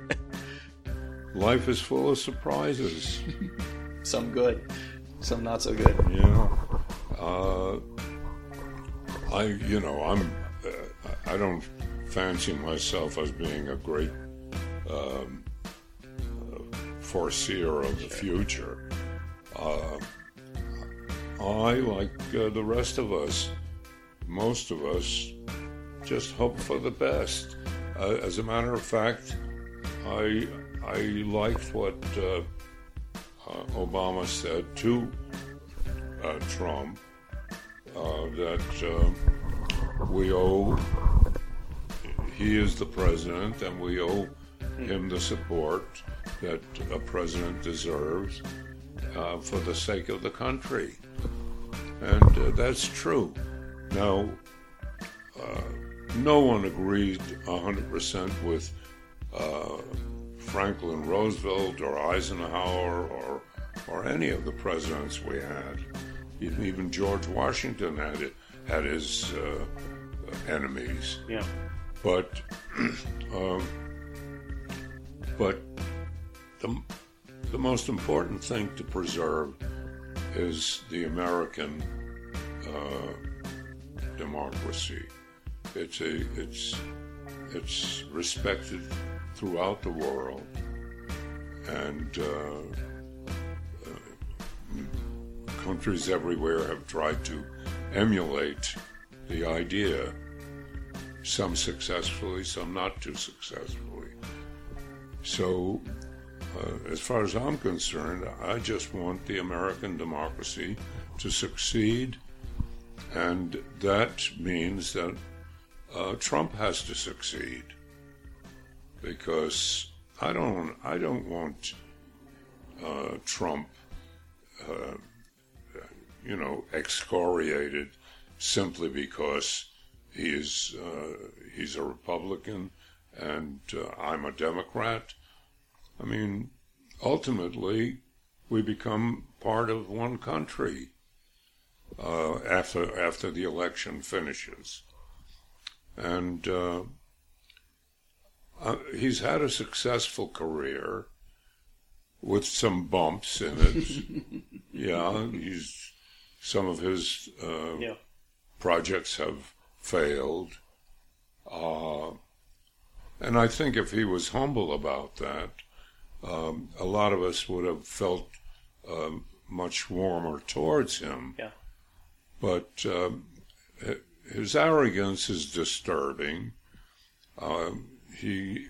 <laughs> Life is full of surprises. <laughs> some good, some not so good. Yeah. Uh, I, you know, I'm, uh, I don't fancy myself as being a great um, foreseer of the future. Uh, I, like uh, the rest of us, most of us, just hope for the best. Uh, as a matter of fact, I I liked what uh, Obama said to Trump uh, that uh, we owe, he is the president, and we owe him the support that a president deserves uh, for the sake of the country. And uh, that's true. Now, uh, no one agreed 100% with uh, Franklin Roosevelt or Eisenhower or, or any of the presidents we had. Even George Washington had it, had his uh, enemies. Yeah. But <clears throat> um, but the the most important thing to preserve is the American uh, democracy. It's a it's it's respected throughout the world, and uh, countries everywhere have tried to emulate the idea, some successfully, some not too successfully. So, uh, as far as I'm concerned, I just want the American democracy to succeed, and that means that uh, Trump has to succeed because I don't I don't want uh, Trump uh, you know, excoriated simply because he is uh, he's a Republican and I'm a Democrat. I mean, ultimately, we become part of one country uh, after after the election finishes, and uh, uh, he's had a successful career with some bumps in it. <laughs> yeah, he's some of his uh, yeah. projects have failed. Uh, and I think if he was humble about that, um, a lot of us would have felt um, much warmer towards him. Yeah. But um, his arrogance is disturbing. Uh, he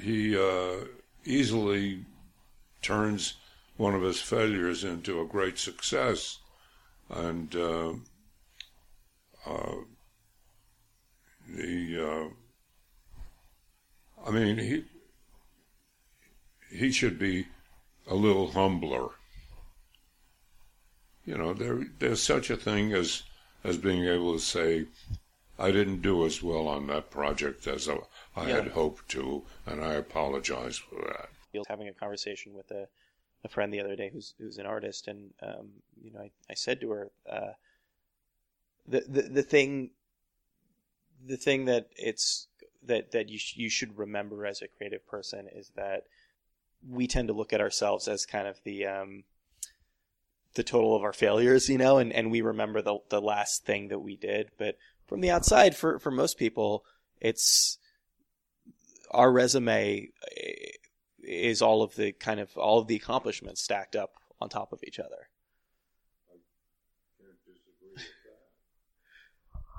he uh, easily turns one of his failures into a great success. And uh, uh, the uh, mean, he he should be a little humbler. You know, there there's such a thing as as being able to say, I didn't do as well on that project as I, I Yeah. had hoped to, and I apologize for that. I was having a conversation with a, a friend the other day who's who's an artist, and um, you know, I, I said to her, uh, the, the the thing, the thing that it's that that you sh- you should remember as a creative person is that we tend to look at ourselves as kind of the um, the total of our failures, you know, and, and we remember the the last thing that we did, but from the outside, for for most people, it's our resume eh, is all of the kind of all of the accomplishments stacked up on top of each other.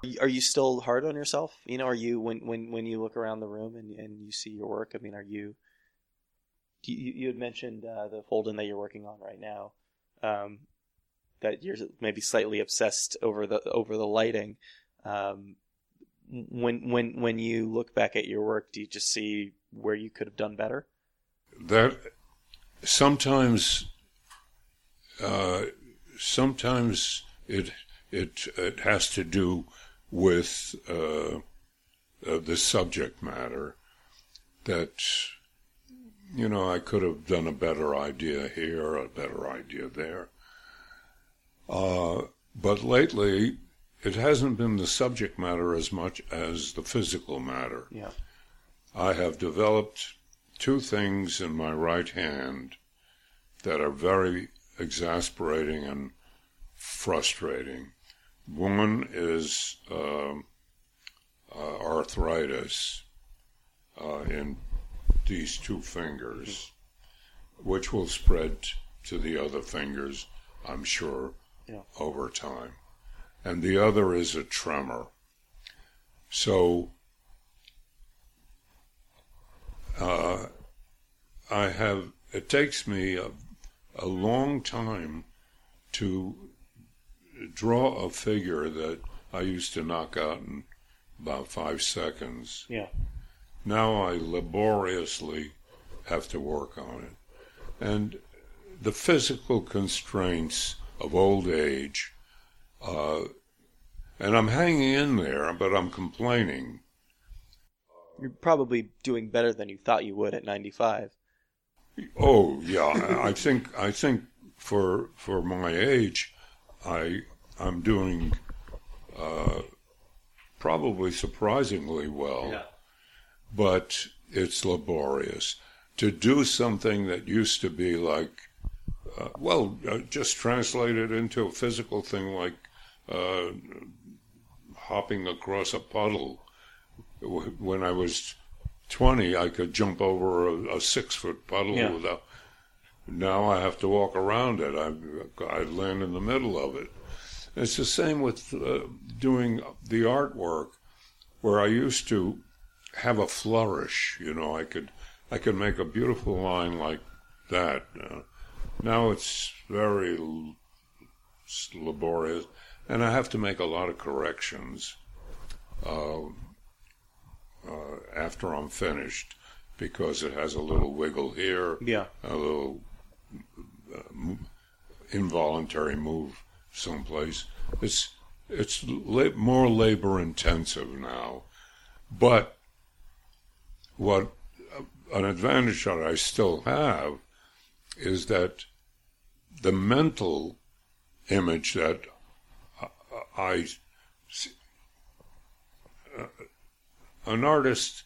Are you- Are you still hard on yourself? You know, are you when when when you look around the room and and you see your work? I mean, are you? You, you had mentioned uh, the fold-in that you're working on right now. Um, that you're maybe slightly obsessed over the over the lighting. Um, when when when you look back at your work, do you just see where you could have done better? that sometimes uh, sometimes it it it has to do with uh, uh, the subject matter that you know I could have done a better idea here, a better idea there. Uh, but lately, it hasn't been the subject matter as much as the physical matter. Yeah. I have developed two things in my right hand that are very exasperating and frustrating. One is um uh, arthritis uh, in these two fingers, which will spread to the other fingers, I'm sure, Yeah. over time. And the other is a tremor. So uh, I have, it takes me a, a long time to draw a figure that I used to knock out in about five seconds. Yeah. Now I laboriously have to work on it. And the physical constraints of old age, uh, and I'm hanging in there, but I'm complaining. You're probably doing better than you thought you would at 95. Oh yeah, I I think I think for for my age, I I'm doing uh, probably surprisingly well. Yeah. But it's laborious to do something that used to be like, uh, well, uh, just translate it into a physical thing like uh, hopping across a puddle. When I was 20, I could jump over a, a six foot puddle Yeah. without. Now I have to walk around it. I, I land in the middle of it. It's the same with uh, doing the artwork, where I used to have a flourish. You know, I could I could make a beautiful line like that. Uh, now it's very l- laborious, and I have to make a lot of corrections uh, uh, after I'm finished because it has a little wiggle here, Yeah. a little uh, involuntary move someplace. It's it's la- more labor intensive now, but what uh, an advantage that I still have is that the mental image that I, I uh, an artist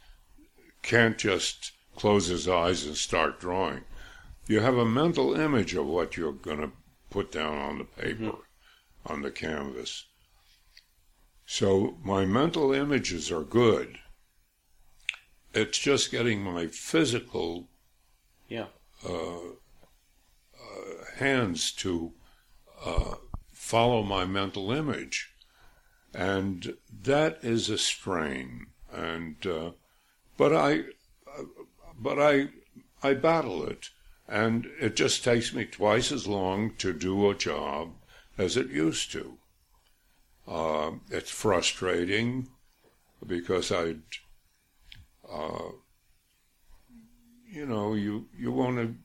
can't just close his eyes and start drawing. You have a mental image of what you're going to put down on the paper, on the canvas. So my mental images are good. It's just getting my physical Yeah. uh, uh, hands to uh, follow my mental image, and that is a strain. And uh, but I, uh, but I, I battle it, and it just takes me twice as long to do a job as it used to. Uh, it's frustrating because I uh, you know, you you want to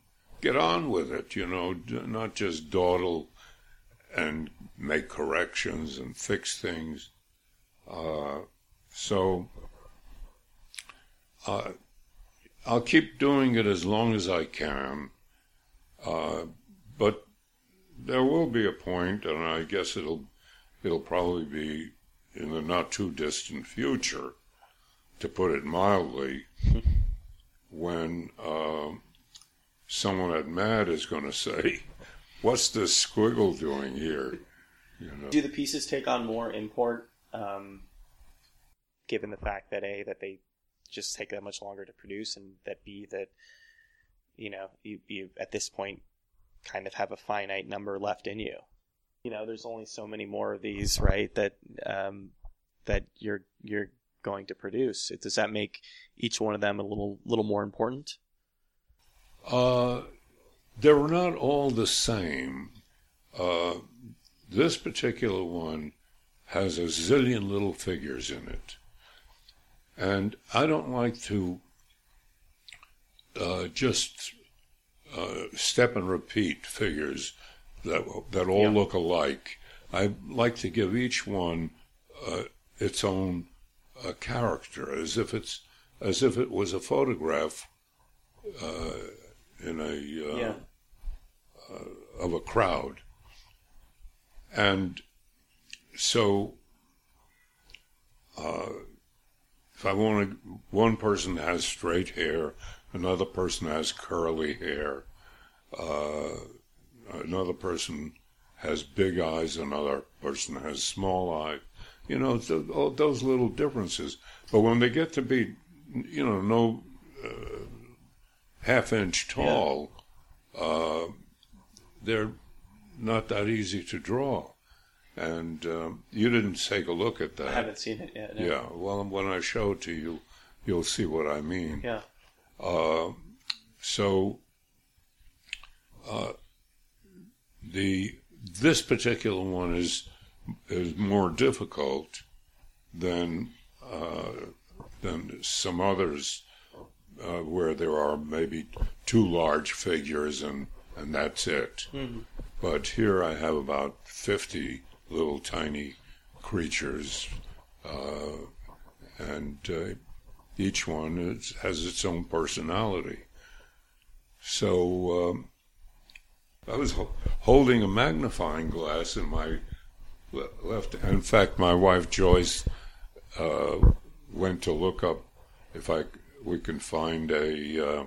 get on with it, you know, not just dawdle and make corrections and fix things. Uh, so uh, I'll keep doing it as long as I can, uh, but there will be a point, and I guess it'll it'll probably be in the not too distant future, to put it mildly, when uh, someone at MAD is going to say, "What's this squiggle doing here?" You know? Do the pieces take on more import, um, given the fact that a that they just take that much longer to produce, and that b that you know you, you at this point kind of have a finite number left in you. You know, there's only so many more of these, right? That um, that you're you're going to produce. Does that make each one of them a little little more important? Uh, they're not all the same. Uh, this particular one has a zillion little figures in it. And I don't like to uh, just uh, step and repeat figures that that all yeah. look alike. I like to give each one uh, its own uh, character, as if it's as if it was a photograph uh, in a uh, yeah. of a crowd, and so. if I want to, one person has straight hair, another person has curly hair, uh, another person has big eyes, another person has small eyes. You know, th- all those little differences. But when they get to be, you know, no uh, half inch tall, yeah. uh, they're not that easy to draw. And um, you didn't take a look at that. I haven't seen it yet. No. Yeah. Well, when I show it to you, you'll see what I mean. Yeah. Uh, so uh, the this particular one is is more difficult than uh, than some others uh, where there are maybe two large figures and and that's it. Mm-hmm. But here I have about fifty little tiny creatures, uh, and uh, each one is, has its own personality. So um, I was ho- holding a magnifying glass in my left. In fact, my wife Joyce uh, went to look up if I we can find a uh,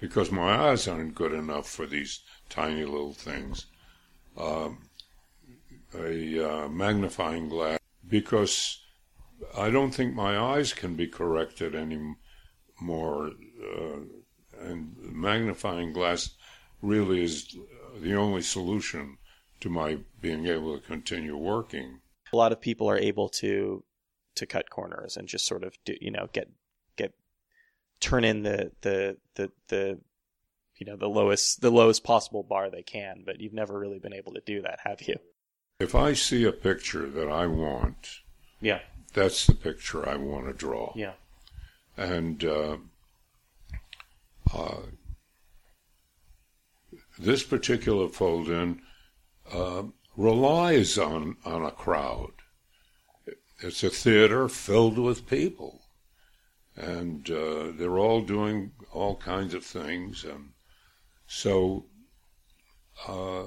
because my eyes aren't good enough for these tiny little things. Um, a uh, magnifying glass because I don't think my eyes can be corrected anymore. Uh, and magnifying glass really is the only solution to my being able to continue working. A lot of people are able to to cut corners and just sort of do you know get get turn in the the the the you know the lowest the lowest possible bar they can, but you've never really been able to do that, have you? If I see a picture that I want, yeah, that's the picture I want to draw. Yeah, and uh, uh, this particular fold-in uh, relies on on a crowd. It's a theater filled with people, and uh, they're all doing all kinds of things, and so uh,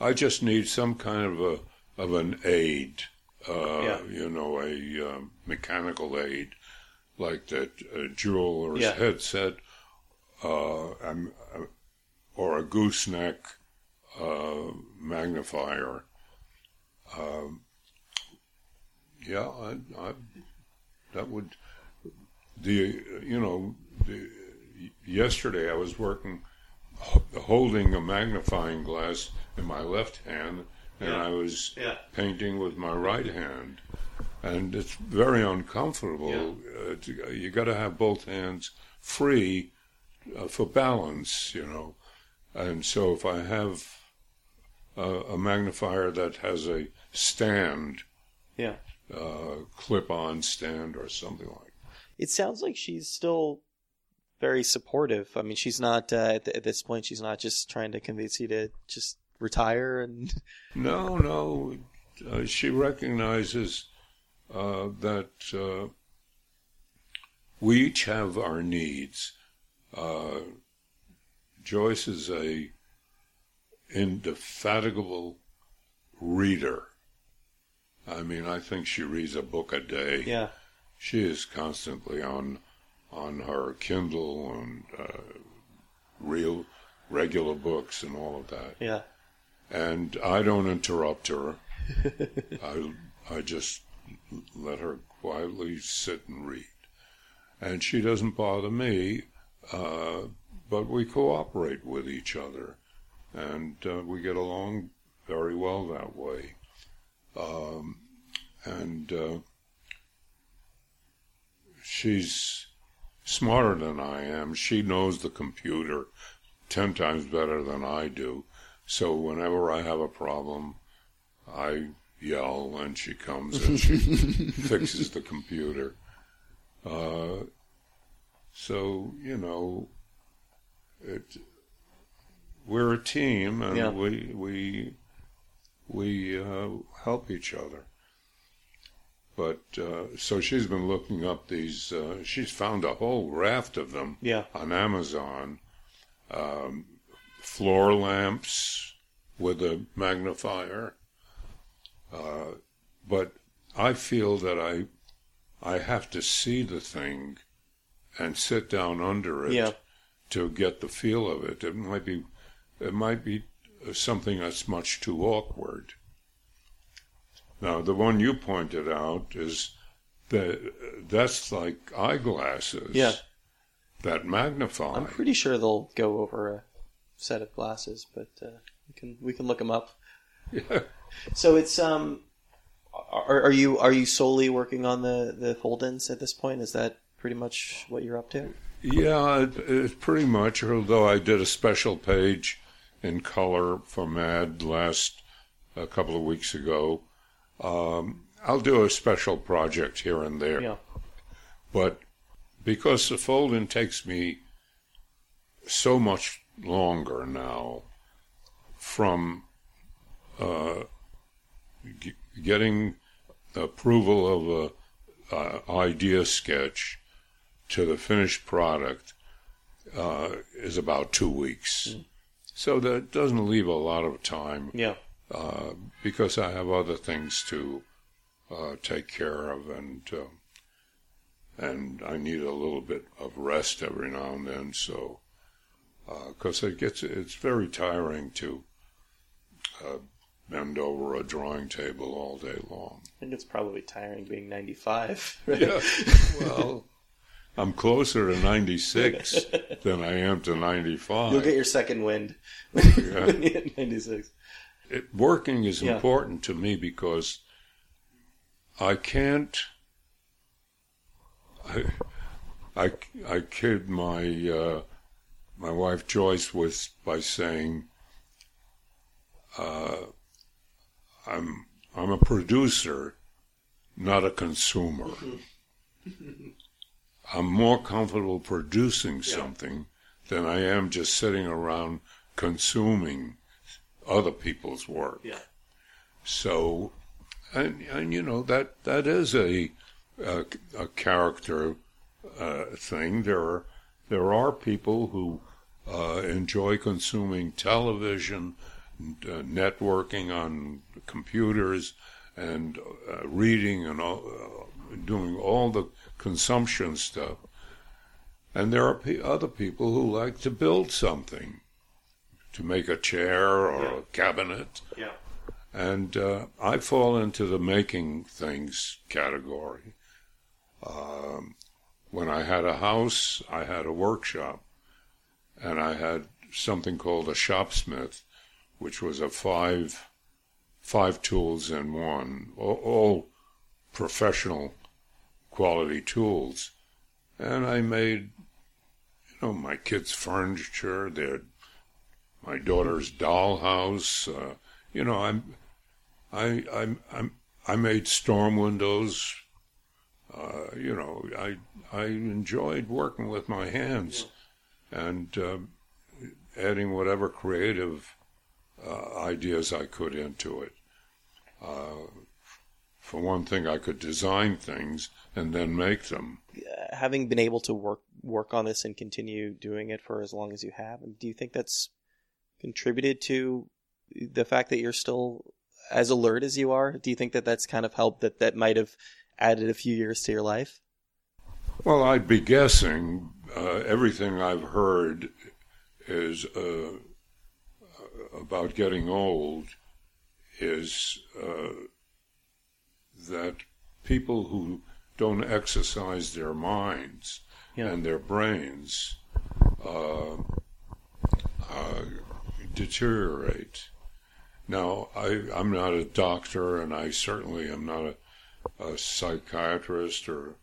I just need some kind of a of an aid, uh, yeah. you know, a um, mechanical aid, like that uh, jeweler's yeah. headset, uh, um, or a gooseneck uh, magnifier. Um, yeah, I, I, that would the you know the, yesterday I was working holding a magnifying glass in my left hand and yeah. I was yeah. painting with my right hand and it's very uncomfortable yeah. uh, to, you got to have both hands free uh, for balance you know and so if I have a, a magnifier that has a stand, yeah, uh, clip-on stand or something like. It sounds like she's still very supportive. I mean, she's not uh, at, at this point. She's not just trying to convince you to just retire and. <laughs> No, no. Uh, she recognizes uh, that uh, we each have our needs. Uh, Joyce is a indefatigable reader. I mean, I think she reads a book a day. Yeah. She is constantly on on her Kindle and uh, real regular books and all of that. Yeah. And I don't interrupt her. <laughs> I I just let her quietly sit and read, and she doesn't bother me. Uh, but we cooperate with each other, and uh, we get along very well that way. Um, and uh, she's smarter than I am. She knows the computer ten times better than I do. So whenever I have a problem, I yell and she comes and she <laughs> fixes the computer. Uh, so you know, it. We're a team, and Yeah. we we we uh, help each other. But uh, so she's been looking up these. Uh, she's found a whole raft of them Yeah. on Amazon. Um, floor lamps with a magnifier. Uh, but I feel that I I have to see the thing and sit down under it Yeah. to get the feel of it. It might be it might be something that's much too awkward. Now, the one you pointed out is that that's like eyeglasses. Yeah. That magnify. I'm pretty sure they'll go over a set of glasses, but uh, we can we can look them up. Yeah. So it's um, are, are you are you solely working on the the fold-ins at this point? Is that pretty much what you're up to? Yeah, it, it's pretty much. Although I did a special page in color for Mad last a couple of weeks ago, um, I'll do a special project here and there. Yeah. But because the fold-in takes me so much longer now, from uh, g- getting approval of a uh, idea sketch to the finished product uh, is about two weeks. So that doesn't leave a lot of time Yeah. uh, because I have other things to uh, take care of, and uh, and I need a little bit of rest every now and then. So because it gets it's very tiring to uh, bend over a drawing table all day long. I think it's probably tiring being 95. Yeah, <laughs> well. I'm closer to 96 <laughs> than I am to 95. You'll get your second wind Yeah. you <laughs> hit 96. it, working is Yeah. important to me because I can't. I, I, I kid my uh, my wife Joyce with by saying, uh, "I'm I'm a producer, not a consumer. <laughs> I'm more comfortable producing something than I am just sitting around consuming other people's work." Yeah. So, and and you know that that is a a, a character uh, thing. There are there are people who uh, enjoy consuming television, uh, networking on computers, and uh, reading and all, uh, doing all the consumption stuff. And there are other people who like to build something, to make a chair or a cabinet. Yeah. And uh, I fall into the making things category. Um, when I had a house, I had a workshop, and I had something called a shopsmith, which was a five five tools in one, all, all professional quality tools, and I made, you know, my kids' furniture, their my daughter's dollhouse. Uh, you know, I'm I I I'm, I made storm windows. uh, you know, I I enjoyed working with my hands and uh, adding whatever creative uh, ideas I could into it. Uh, for one thing, I could design things and then make them. Uh, having been able to work work on this and continue doing it for as long as you have, do you think that's contributed to the fact that you're still as alert as you are? Do you think that that's kind of helped that that might have added a few years to your life? Well, I'd be guessing. Uh, everything I've heard is uh, about getting old is uh, that people who don't exercise their minds Yeah. and their brains uh, uh, deteriorate. Now, I, I'm not a doctor, and I certainly am not a, a psychiatrist, or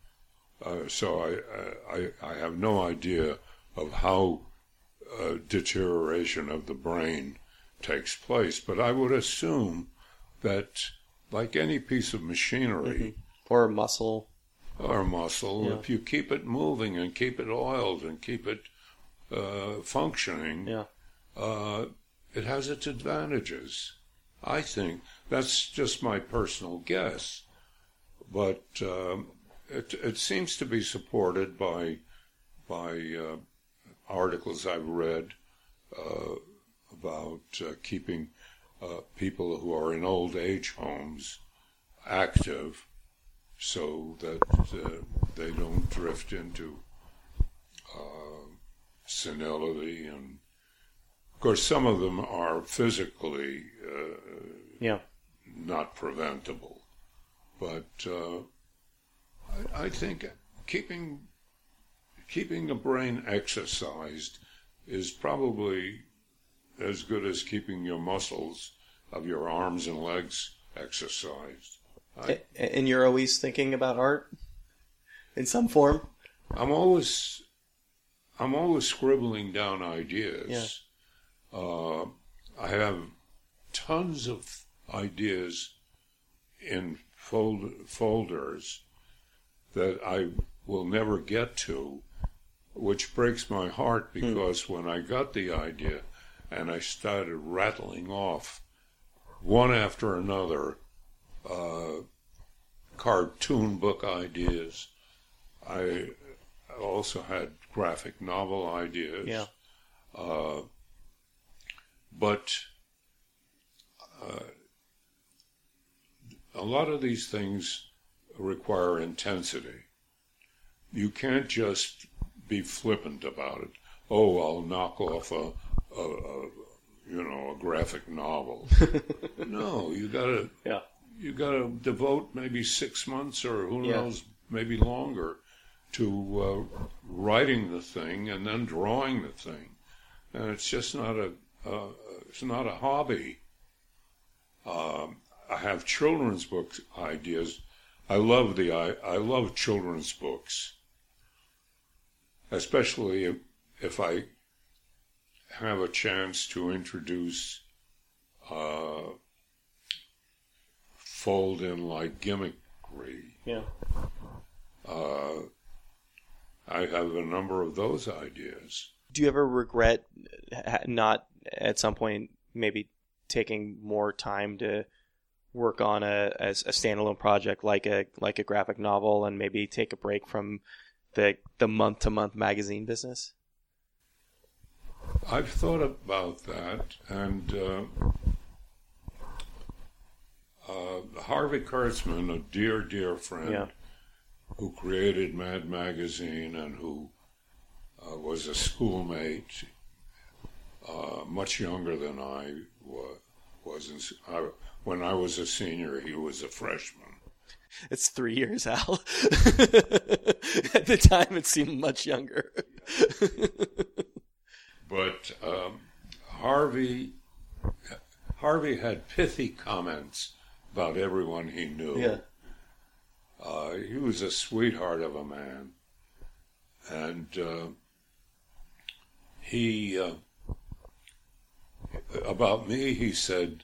uh, so I, I I have no idea of how uh, deterioration of the brain takes place. But I would assume that, like any piece of machinery Or muscle? or muscle, Yeah. if you keep it moving and keep it oiled and keep it uh, functioning, Yeah. uh, it has its advantages. I think that's just my personal guess, but um, it it seems to be supported by by uh, articles I've read uh, about uh, keeping uh, people who are in old age homes active, so that uh, they don't drift into uh, senility and of course, some of them are physically uh, Yeah. not preventable, but uh, I, I think keeping keeping the brain exercised is probably as good as keeping your muscles of your arms and legs exercised. I, And you're always thinking about art in some form? I'm always I'm always scribbling down ideas. Yeah. Uh, I have tons of ideas in fold, folders that I will never get to, which breaks my heart because when I got the idea and I started rattling off one after another uh, cartoon book ideas, I also had graphic novel ideas. Yeah. Uh, but uh, a lot of these things require intensity. You can't just be flippant about it. Oh, I'll knock off a, a, a you know, a graphic novel. <laughs> no, you gotta Yeah. you got to devote maybe six months or who Yeah. knows, maybe longer to uh, writing the thing and then drawing the thing. And it's just not a, uh, it's not a hobby. Um, I have children's book ideas. I love the, I, I love children's books, especially if, if I have a chance to introduce uh, fold in like gimmickry. Yeah. Uh, I have a number of those ideas. Do you ever regret not at some point maybe taking more time to work on a as a standalone project like a like a graphic novel and maybe take a break from the the month to month magazine business? I've thought about that, and uh, uh, Harvey Kurtzman, a dear, dear friend, Yeah. who created Mad Magazine and who uh, was a schoolmate, uh, much younger than I wa- was. I, when I was a senior, he was a freshman. It's three years, Al. <laughs> at the time, it seemed much younger. <laughs> But um, Harvey, Harvey had pithy comments about everyone he knew. yeah. Uh, he was a sweetheart of a man, and uh, he uh, about me. He said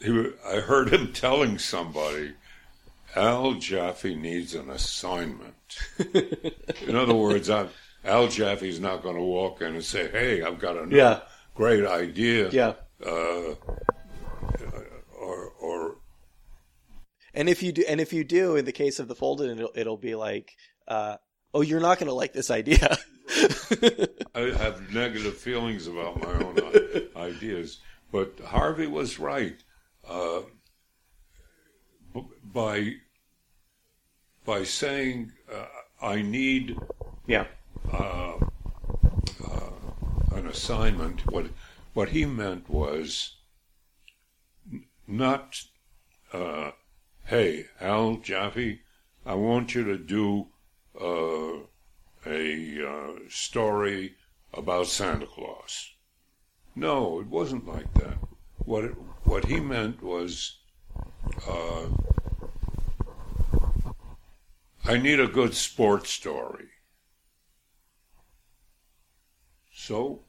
he. I heard him <laughs> telling somebody, Al Jaffee needs an assignment. <laughs> in other words, I, Al Jaffee's not going to walk in and say, "Hey, I've got a Yeah. great idea," Yeah. uh, or or And if you do, and if you do, in the case of the fold-in, it'll, it'll be like, uh, "Oh, you're not going to like this idea." <laughs> I have negative feelings about my own ideas. But Harvey was right. Uh, by by saying uh, I need yeah. Uh, uh, an assignment, what what he meant was not, uh, hey, Al Jaffee, I want you to do uh, a uh, story about Santa Claus. No, it wasn't like that. What it, what he meant was, I need a good sports story. So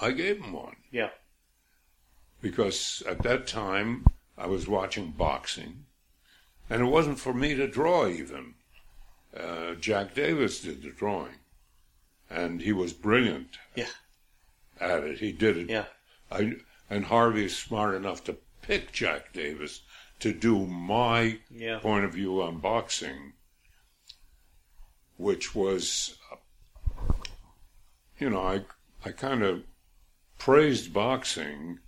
I gave him one Yeah. because at that time I was watching boxing, and it wasn't for me to draw even. Uh, Jack Davis did the drawing, and he was brilliant Yeah. at it. He did it. Yeah. I, and Harvey's smart enough to pick Jack Davis to do my Yeah. point of view on boxing, which was, you know, I I kind of praised boxing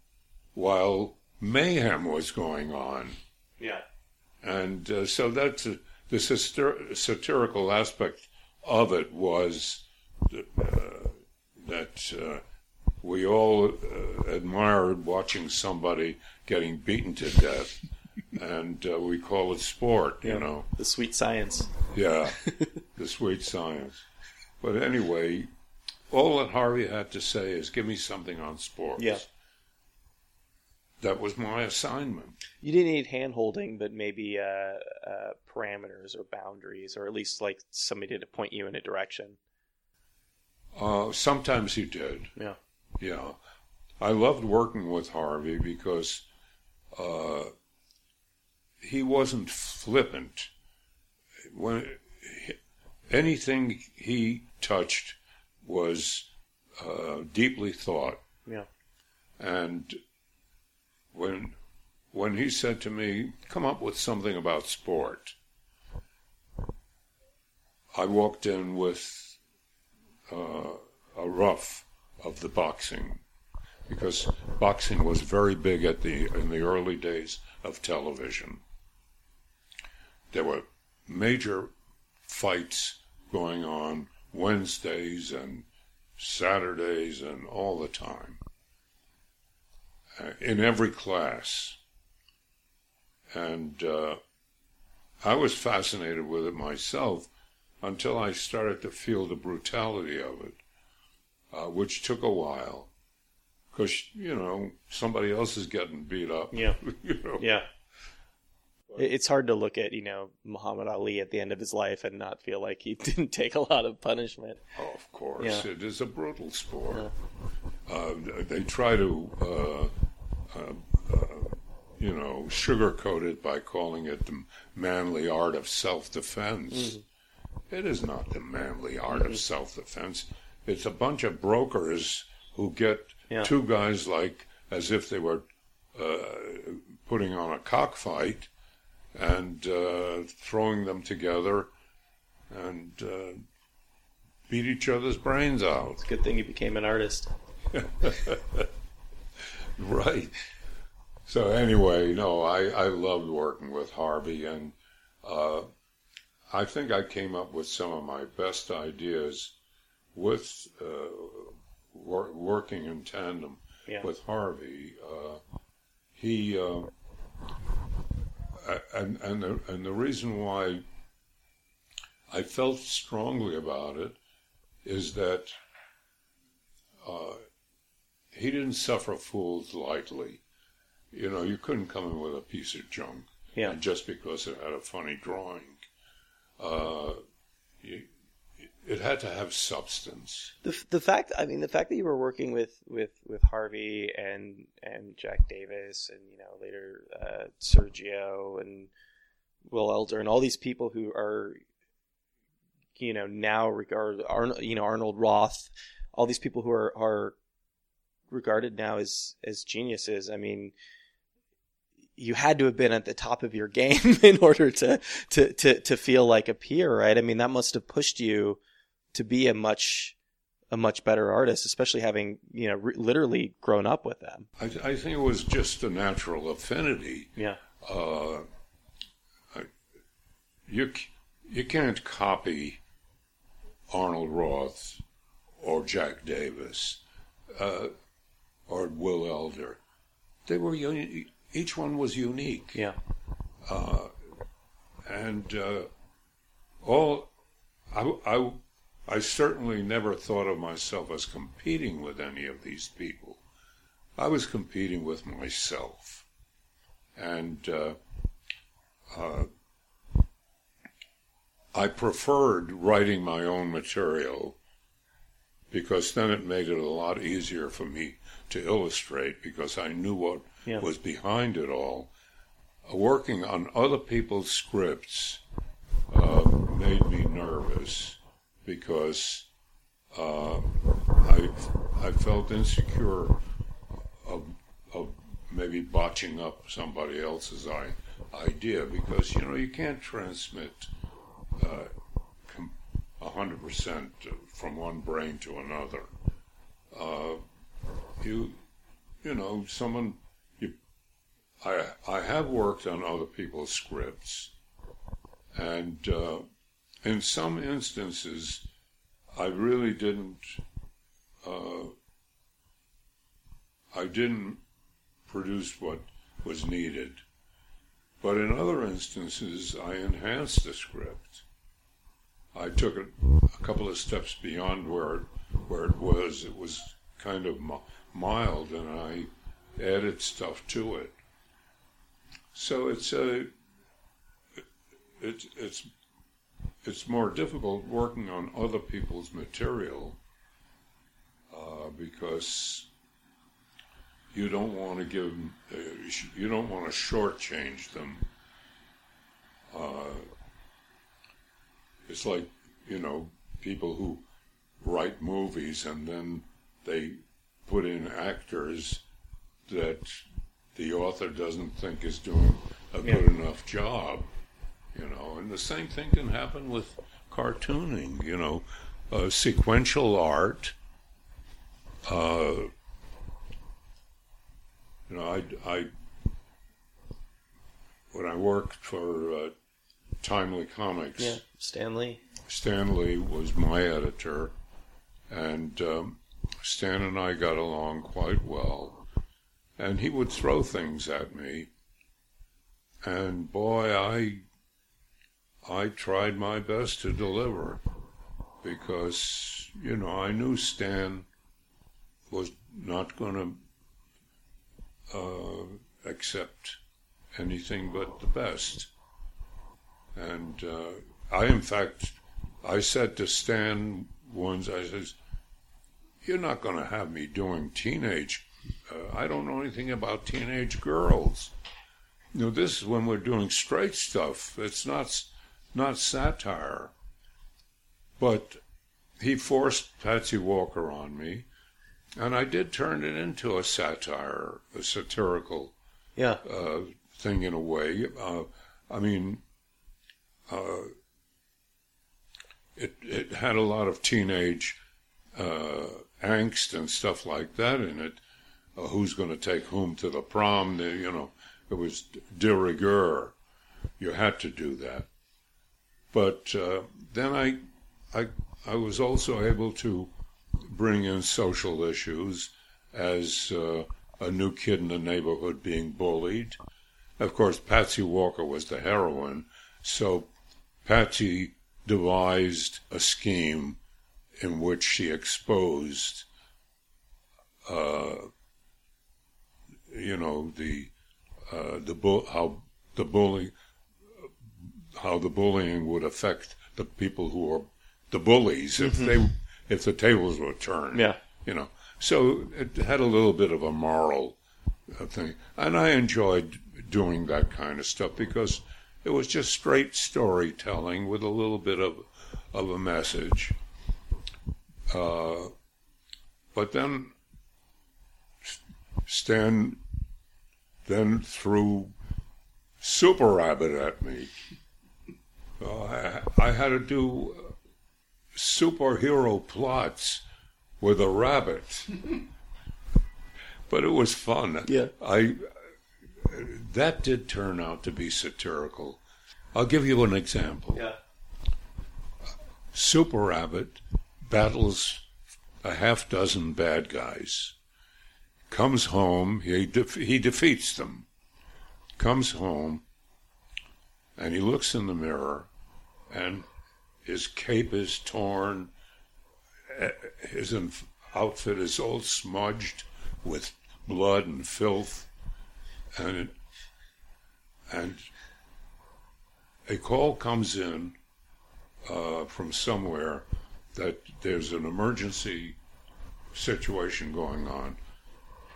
while mayhem was going on, Yeah. and uh, so that's a, the satir- satirical aspect of it was that, uh, that uh, we all uh, admired watching somebody getting beaten to death, and uh, we call it sport, you know. The sweet science. Yeah, <laughs> the sweet science. But anyway, all that Harvey had to say is, "Give me something on sports." Yeah. That was my assignment. You didn't need hand holding, but maybe uh, uh, parameters or boundaries, or at least like somebody to point you in a direction. Uh, sometimes he did. Yeah. Yeah, I loved working with Harvey because uh, he wasn't flippant. When anything he touched was uh, deeply thought. Yeah. And when when he said to me, "Come up with something about sport," I walked in with uh, a rough of the boxing because boxing was very big at the in the early days of television. There were major fights going on Wednesdays and Saturdays and all the time uh, in every class. And uh, I was fascinated with it myself until I started to feel the brutality of it, uh, which took a while. Because, you know, somebody else is getting beat up. Yeah. <laughs> you know? Yeah. It- It's hard to look at, you know, Muhammad Ali at the end of his life and not feel like he <laughs> didn't take a lot of punishment. Oh, of course. Yeah. It is a brutal sport. Uh, they try to, uh, uh, uh, you know, sugarcoat it by calling it the manly art of self defense. It is not the manly art of self defense. It's a bunch of brokers who get Yeah. two guys like as if they were uh, putting on a cockfight and uh, throwing them together and uh, beat each other's brains out. It's a good thing you became an artist. <laughs> Right. So anyway, no, I, I loved working with Harvey, and uh, I think I came up with some of my best ideas with uh, wor- working in tandem Yeah. with Harvey. Uh, he uh, and and the, and the reason why I felt strongly about it is that uh, he didn't suffer fools lightly. You know, you couldn't come in with a piece of junk, Yeah. just because it had a funny drawing, uh, you, it had to have substance. The the fact I mean the fact that you were working with with with Harvey and and Jack Davis and you know later uh, Sergio and Will Elder, and all these people who are, you know, now regard Arnold, you know, Arnold Roth, all these people who are are regarded now as as geniuses. I mean, you had to have been at the top of your <laughs> game in order to to to to feel like a peer, right? I mean, that must have pushed you to be a much a much better artist, especially having you know re- literally grown up with them. I, I, think it was just a natural affinity. Yeah. Uh, I, you you can't copy Arnold Roth or Jack Davis uh, or Will Elder. They were uni- each one was unique. Yeah. Uh, and uh, all I, I I certainly never thought of myself as competing with any of these people. I was competing with myself. And uh, uh, I preferred writing my own material because then it made it a lot easier for me to illustrate because I knew what yeah. was behind it all. working on other people's scripts uh, made me nervous because uh, I I felt insecure of of maybe botching up somebody else's idea because you know you can't transmit uh, a hundred percent from one brain to another. Uh, you you know someone you I I have worked on other people's scripts and uh, in some instances, I really didn't. Uh, I didn't produce what was needed, but in other instances, I enhanced the script. I took it a couple of steps beyond where it, where it was. It was kind of mild, and I added stuff to it. So it's a it's it's it's more difficult working on other people's material uh, because you don't want to give uh, you don't want to shortchange them. Uh, it's like you know people who write movies and then they put in actors that the author doesn't think is doing a yeah. good enough job you know, and the same thing can happen with cartooning, you know, uh, sequential art. Uh, you know, I, I when I worked for uh, Timely Comics, yeah, Stan Lee. Stan Lee was my editor, and um, Stan and I got along quite well. And he would throw things at me, and boy, I I tried my best to deliver because, you know, I knew Stan was not going to uh, accept anything but the best. And uh, I, in fact, I said to Stan once, I says, you're not going to have me doing teenage. Uh, I don't know anything about teenage girls. You know, this is when we're doing straight stuff. It's not not satire. But he forced Patsy Walker on me, and I did turn it into a satire, a satirical yeah. uh, thing in a way. Uh, I mean, uh, it it had a lot of teenage uh, angst and stuff like that in it. Uh, who's going to take whom to the prom? The, you know, it was de rigueur. You had to do that. But uh, then I, I, I was also able to bring in social issues as uh, a new kid in the neighborhood being bullied. Of course, Patsy Walker was the heroine, so Patsy devised a scheme in which she exposed, uh, you know, the uh, the bu- how the bully how the bullying would affect the people who are the bullies if mm-hmm. they if the tables were turned. Yeah, you know. So it had a little bit of a moral uh, thing, and I enjoyed doing that kind of stuff because it was just straight storytelling with a little bit of of a message. Uh, but then Stan then threw Super Rabbit at me. Uh, I, I had to do superhero plots with a rabbit. <laughs> but it was fun. Yeah. I that did turn out to be satirical. I'll give you an example. Yeah. Super Rabbit battles a half dozen bad guys. Comes home, he de- he defeats them. Comes home, and he looks in the mirror, and his cape is torn. eh, His outfit is all smudged with blood and filth, and and a call comes in uh, from somewhere that there's an emergency situation going on.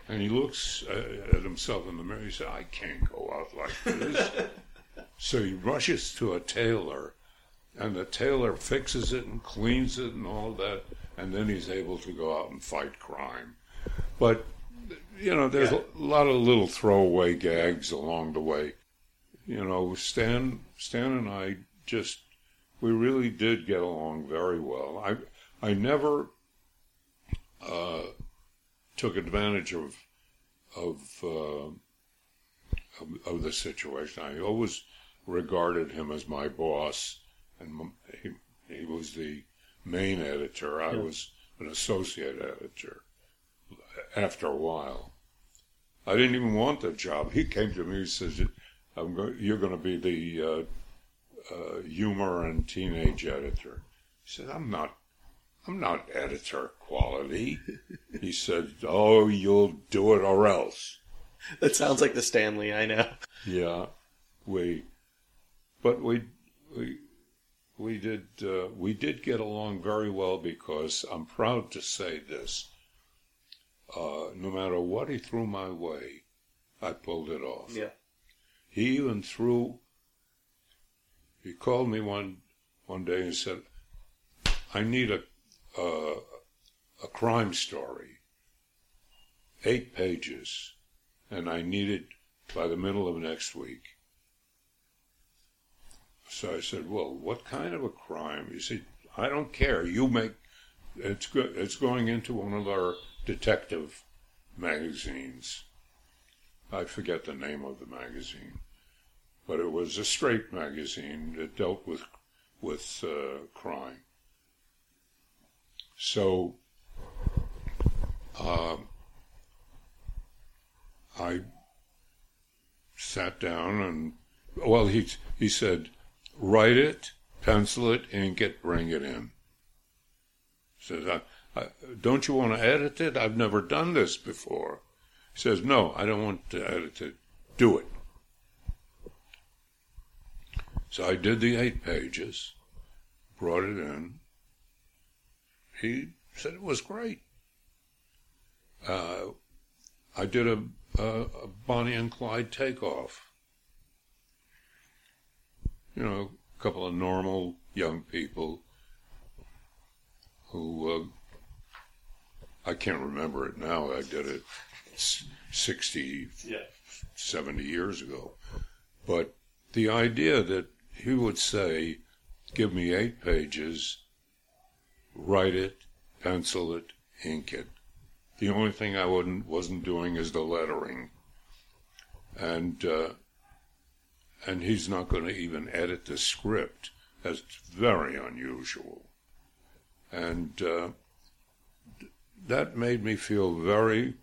And he looks uh, at himself in the mirror. He said, I can't go out like this. <laughs> so he rushes to a tailor, and the tailor fixes it and cleans it and all that. And then he's able to go out and fight crime. But, you know, there's Yeah. a lot of little throwaway gags along the way. You know, Stan, Stan and I just we really did get along very well. I I never uh, took advantage of of, uh, of of the situation. I always regarded him as my boss, and he he was the main editor. I was an associate editor. After a while, I didn't even want the job. He came to me and says, "I'm go- "You're going to be the uh, uh, humor and teenage editor. He said, I'm not, I'm not editor quality. <laughs> he said, Oh, you'll do it or else. That sounds like the Stan Lee I know. Yeah, we, but we, we, we did, uh, we did get along very well because I'm proud to say this. Uh, no matter what he threw my way, I pulled it off. Yeah. He even threw. He called me one one day and said, "I need a uh, a crime story, eight pages, and I need it by the middle of next week." So I said, "Well, what kind of a crime?" He said, "I don't care. You make it's it's going into one of our detective magazines." I forget the name of the magazine but it was a straight magazine that dealt with with uh, crime. So um, I sat down and well, he he said, write it, pencil it, ink it, bring it in. Says, I, I, don't you want to edit it? I've never done this before. Says, no, I don't want to edit it. Do it. So I did the eight pages, brought it in. He said it was great. Uh, I did a, a, a Bonnie and Clyde takeoff. You know, a couple of normal young people who uh, I can't remember it now. I did it s- 60, Yeah. 70 years ago. But the idea that he would say, give me eight pages, write it, pencil it, ink it. The only thing I wouldn't, wasn't doing is the lettering. And, uh, and he's not going to even edit the script. That's very unusual. And, uh, that made me feel very,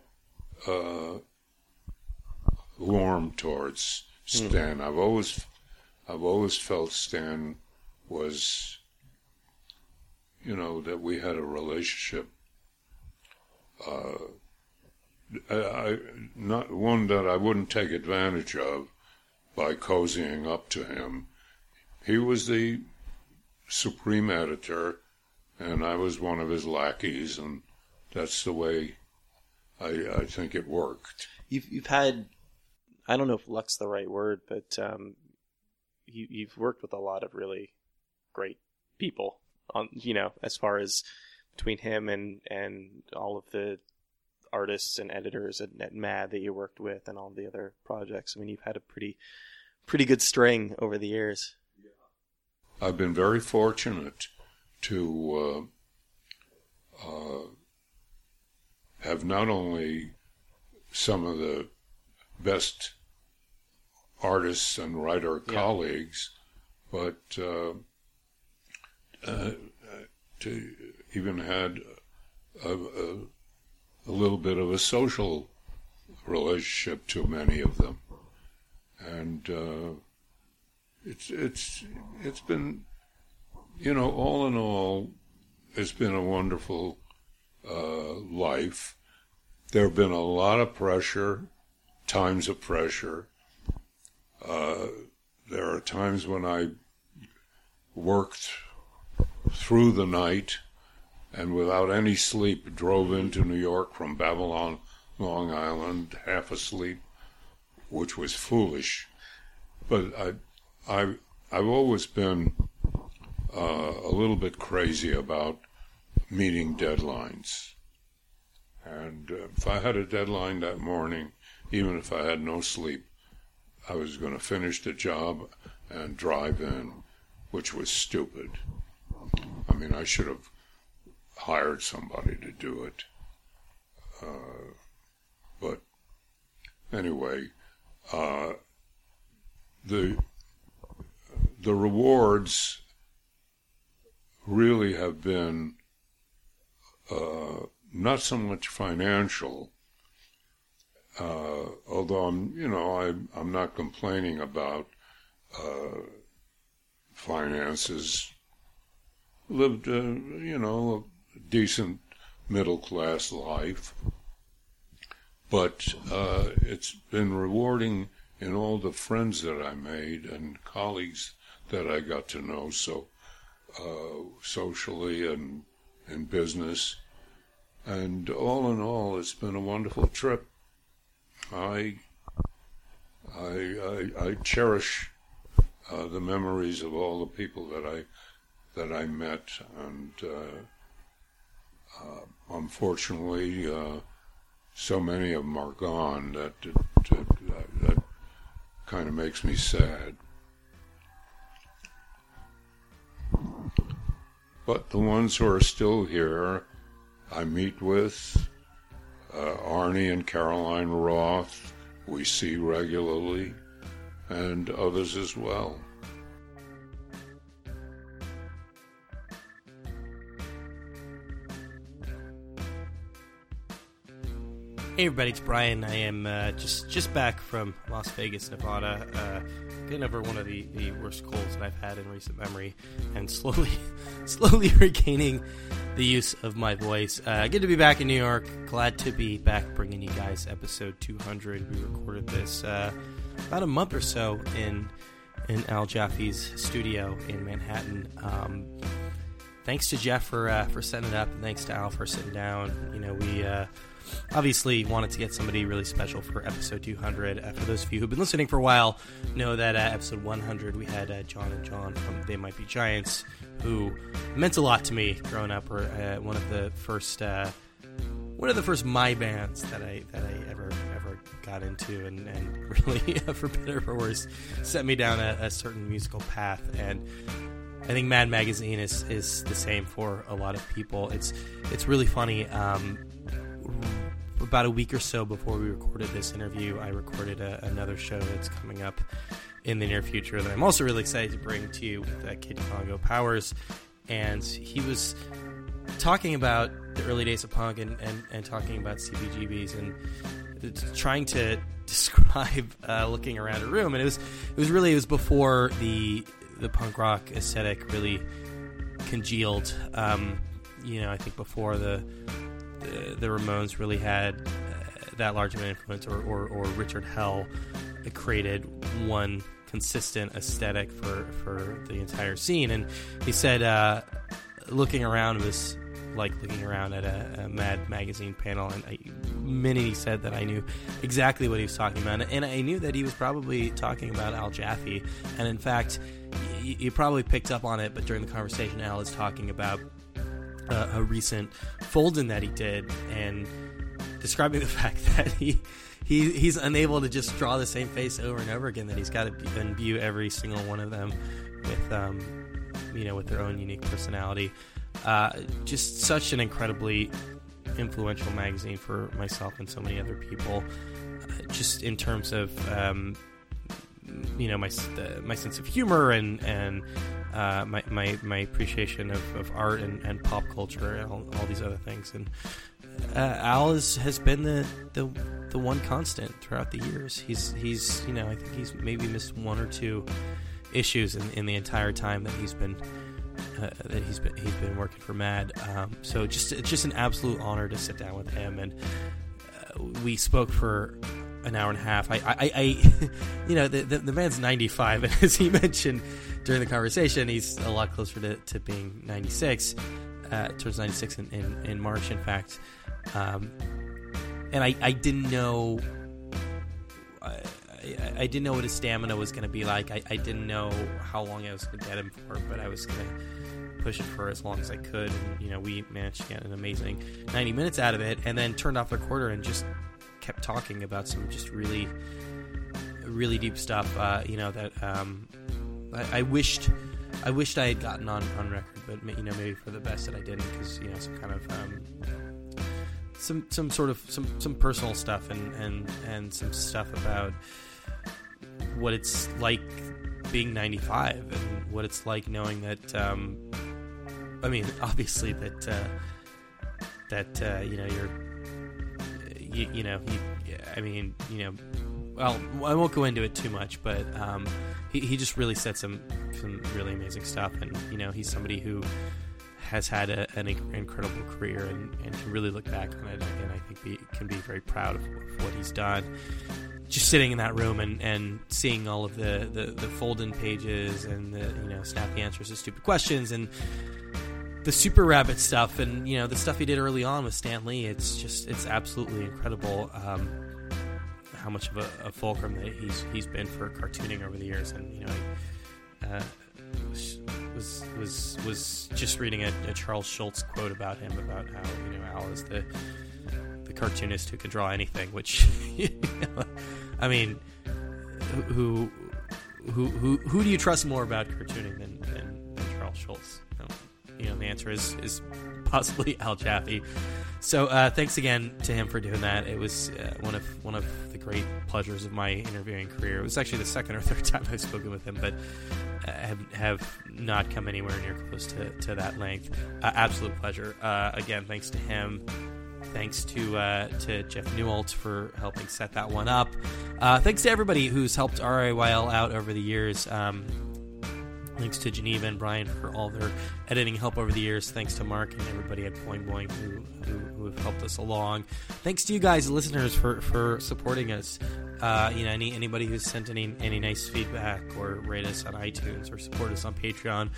uh, warm towards Stan. I've always, I've always felt Stan was, you know, that we had a relationship. Uh, I, I not one that I wouldn't take advantage of by cozying up to him. He was the supreme editor, and I was one of his lackeys, and that's the way I, I think it worked. You've you've had, I don't know if luck's the right word, but um, you, you've worked with a lot of really great people on you know as far as between him and and all of the artists and editors at, at Mad that you worked with and all the other projects. I mean, you've had a pretty pretty good string over the years. I've been very fortunate to uh, uh, have not only some of the best artists and writer Yeah. colleagues, but uh, uh, to even had a, a, a little bit of a social relationship to many of them, and uh, it's it's it's been, you know, all in all, it's been a wonderful uh, life. There have been a lot of pressure, times of pressure. Uh, there are times when I worked through the night and without any sleep drove into New York from Babylon, Long Island, half asleep, which was foolish. But I, I, I've always been uh, a little bit crazy about meeting deadlines. And uh, if I had a deadline that morning, even if I had no sleep, I was going to finish the job and drive in, which was stupid. I mean, I should have hired somebody to do it. Uh, but anyway, uh, the the rewards really have been uh, not so much financial, uh, although I'm, you know, I, I'm not complaining about uh, finances. Lived, uh, you know, decent middle class life, but uh, it's been rewarding in all the friends that I made and colleagues that I got to know so uh, socially and in business. And all in all, it's been a wonderful trip. I I I, I cherish uh, the memories of all the people that I that I met, and uh, unfortunately, uh, so many of them are gone that that, that, that kind of makes me sad. But the ones who are still here, I meet with uh, Arnie and Caroline Roth, we see regularly, and others as well. Hey everybody, it's Brian. I am uh, just just back from Las Vegas, Nevada, uh, getting over one of the, the worst colds that I've had in recent memory, and <laughs> slowly slowly regaining the use of my voice. Uh, good to be back in New York. Glad to be back, bringing you guys episode 200. We recorded this uh, about a month or so in in Al Jaffee's studio in Manhattan. Um, thanks to Jeff for uh, for setting it up, and thanks to Al for sitting down. You know, we uh, obviously wanted to get somebody really special for episode 200. Uh, for those of you who've been listening for a while, know that uh, episode 100 we had uh, John and John from They Might Be Giants, who meant a lot to me growing up. Were uh, one of the first. Uh, one of the first my bands that I that I ever ever got into, and, and <laughs> really, for better or worse, set me down a, a certain musical path. And I think Mad Magazine is is the same for a lot of people. It's it's really funny. Um, about a week or so before we recorded this interview, I recorded a, another show that's coming up in the near future that I'm also really excited to bring to you with uh, Kid Congo Powers. And he was talking about the early days of punk and, and, and talking about CBGBs and trying to <laughs> describe uh, looking around a room. And it was it was really it was before the the punk rock aesthetic really congealed. Um, you know, I think before the the, the Ramones really had uh, that large of an influence, or, or, or Richard Hell created one consistent aesthetic for, for the entire scene. And he said, uh, looking around was like looking around at a, a Mad magazine panel, and I, Minnie said that I knew exactly what he was talking about, and I knew that he was probably talking about Al Jaffee, and in fact, you, you probably picked up on it, but during the conversation, Al is talking about uh, a recent fold-in that he did, and describing <laughs> the fact that he he he's unable to just draw the same face over and over again. That he's got to imbue every single one of them with um, you know with their own unique personality. Uh, just such an incredibly influential magazine for myself and so many other people. Uh, just in terms of um, you know my my sense of humor and and uh, my, my my appreciation of, of art and, and pop culture and all, all these other things and uh, Al is, has been the, the the one constant throughout the years. He's he's you know I think he's maybe missed one or two issues in, in the entire time that he's been uh, that he's been he's been working for Mad. Um, so just it's just an absolute honor to sit down with him, and uh, we spoke for an hour and a half. I, I, I <laughs> you know, the, the, the man's ninety five, <laughs> and as he mentioned during the conversation, he's a lot closer to, to being ninety six, uh, towards ninety six in, in, in March, in fact. Um, and I, I didn't know. I, I, didn't know what his stamina was going to be like. I, I didn't know how long I was going to get him for, but I was going to push it for as long as I could. And, you know, we managed to get an amazing 90 minutes out of it and then turned off the quarter and just kept talking about some just really, really deep stuff, uh, you know, that um, I, I, wished. I wished I had gotten on, on record, but you know maybe for the best that I didn't, because you know some kind of um, some some sort of some some personal stuff and and and some stuff about what it's like being 95 and what it's like knowing that um, I mean <laughs> obviously that uh, that uh, you know you're you, you know you, I mean you know well I won't go into it too much but um, he, he just really said some some really amazing stuff and you know he's somebody who has had a, an incredible career and, and, can really look back on it and I think be, can be very proud of, of, what he's done. Just sitting in that room and, and seeing all of the, the, the fold-in pages and the you know snappy answers to stupid questions and the super rabbit stuff and you know the stuff he did early on with Stan Lee. It's just it's absolutely incredible. Um, how much of a, a, fulcrum that he's he's been for cartooning over the years, and you know, uh, was was was just reading a, a, Charles Schulz quote about him about how you know Al is the the cartoonist who can draw anything. Which, you <laughs> know, I mean, who who who who do you trust more about cartooning than, than, than Charles Schulz? You know, the answer is is possibly <laughs> Al Jaffee. So uh, thanks again to him for doing that. It was uh, one of one of the great pleasures of my interviewing career. It was actually the second or <laughs> third time I've spoken with him, but uh, have have not come anywhere near close to, to that length. Uh, absolute pleasure. Uh, again, thanks to him. Thanks to uh, to Jeff Newelt for helping set that one up. thanks to everybody who's helped RIYL out over the years. Um, Thanks to Geneva and Brian for all their editing help over the years. Thanks to Mark and everybody at Boing Boing who, who, who have helped us along. Thanks to you guys, listeners, for, for supporting us. Uh, you know, any anybody who's sent any any nice feedback or rate us on iTunes or support us on Patreon,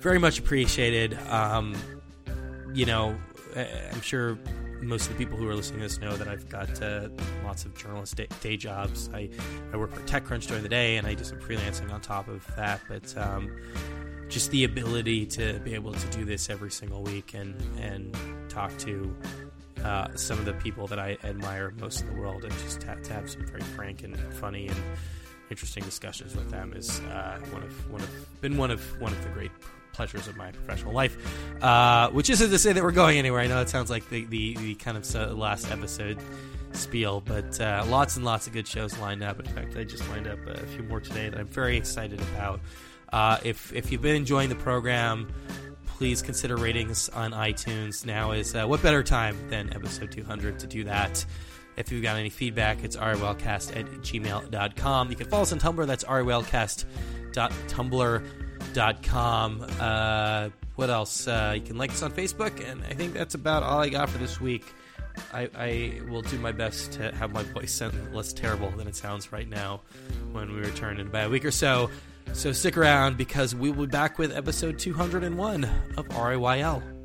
very much appreciated. Um, you know, I'm sure most of the people who are listening to this know that I've got uh, lots of journalist day, day, jobs. I, I work for TechCrunch during the day, and I do some freelancing on top of that. But um, just the ability to be able to do this every single week and and talk to uh, some of the people that I admire most in the world, and just to, to have some very frank and funny and interesting discussions with them is uh, one of one of been one of one of the great pleasures of my professional life. Uh, which isn't to say that we're going anywhere. I know it sounds like the, the, the kind of last episode spiel, but uh, lots and lots of good shows lined up. In fact, I just lined up a few more today that I'm very excited about. Uh, if if you've been enjoying the program, please consider ratings on iTunes. Now is uh, what better time than episode 200 to do that. If you've got any feedback, it's riylcast at gmail.com. You can follow us on Tumblr. That's riylcast.tumblr.com com. Uh, what else? Uh, you can like us on Facebook, and I think that's about all I got for this week. I, I, will do my best to have my voice sound less terrible than it sounds right now when we return in about a week or so. So stick around because we will be back with episode 201 of RIYL.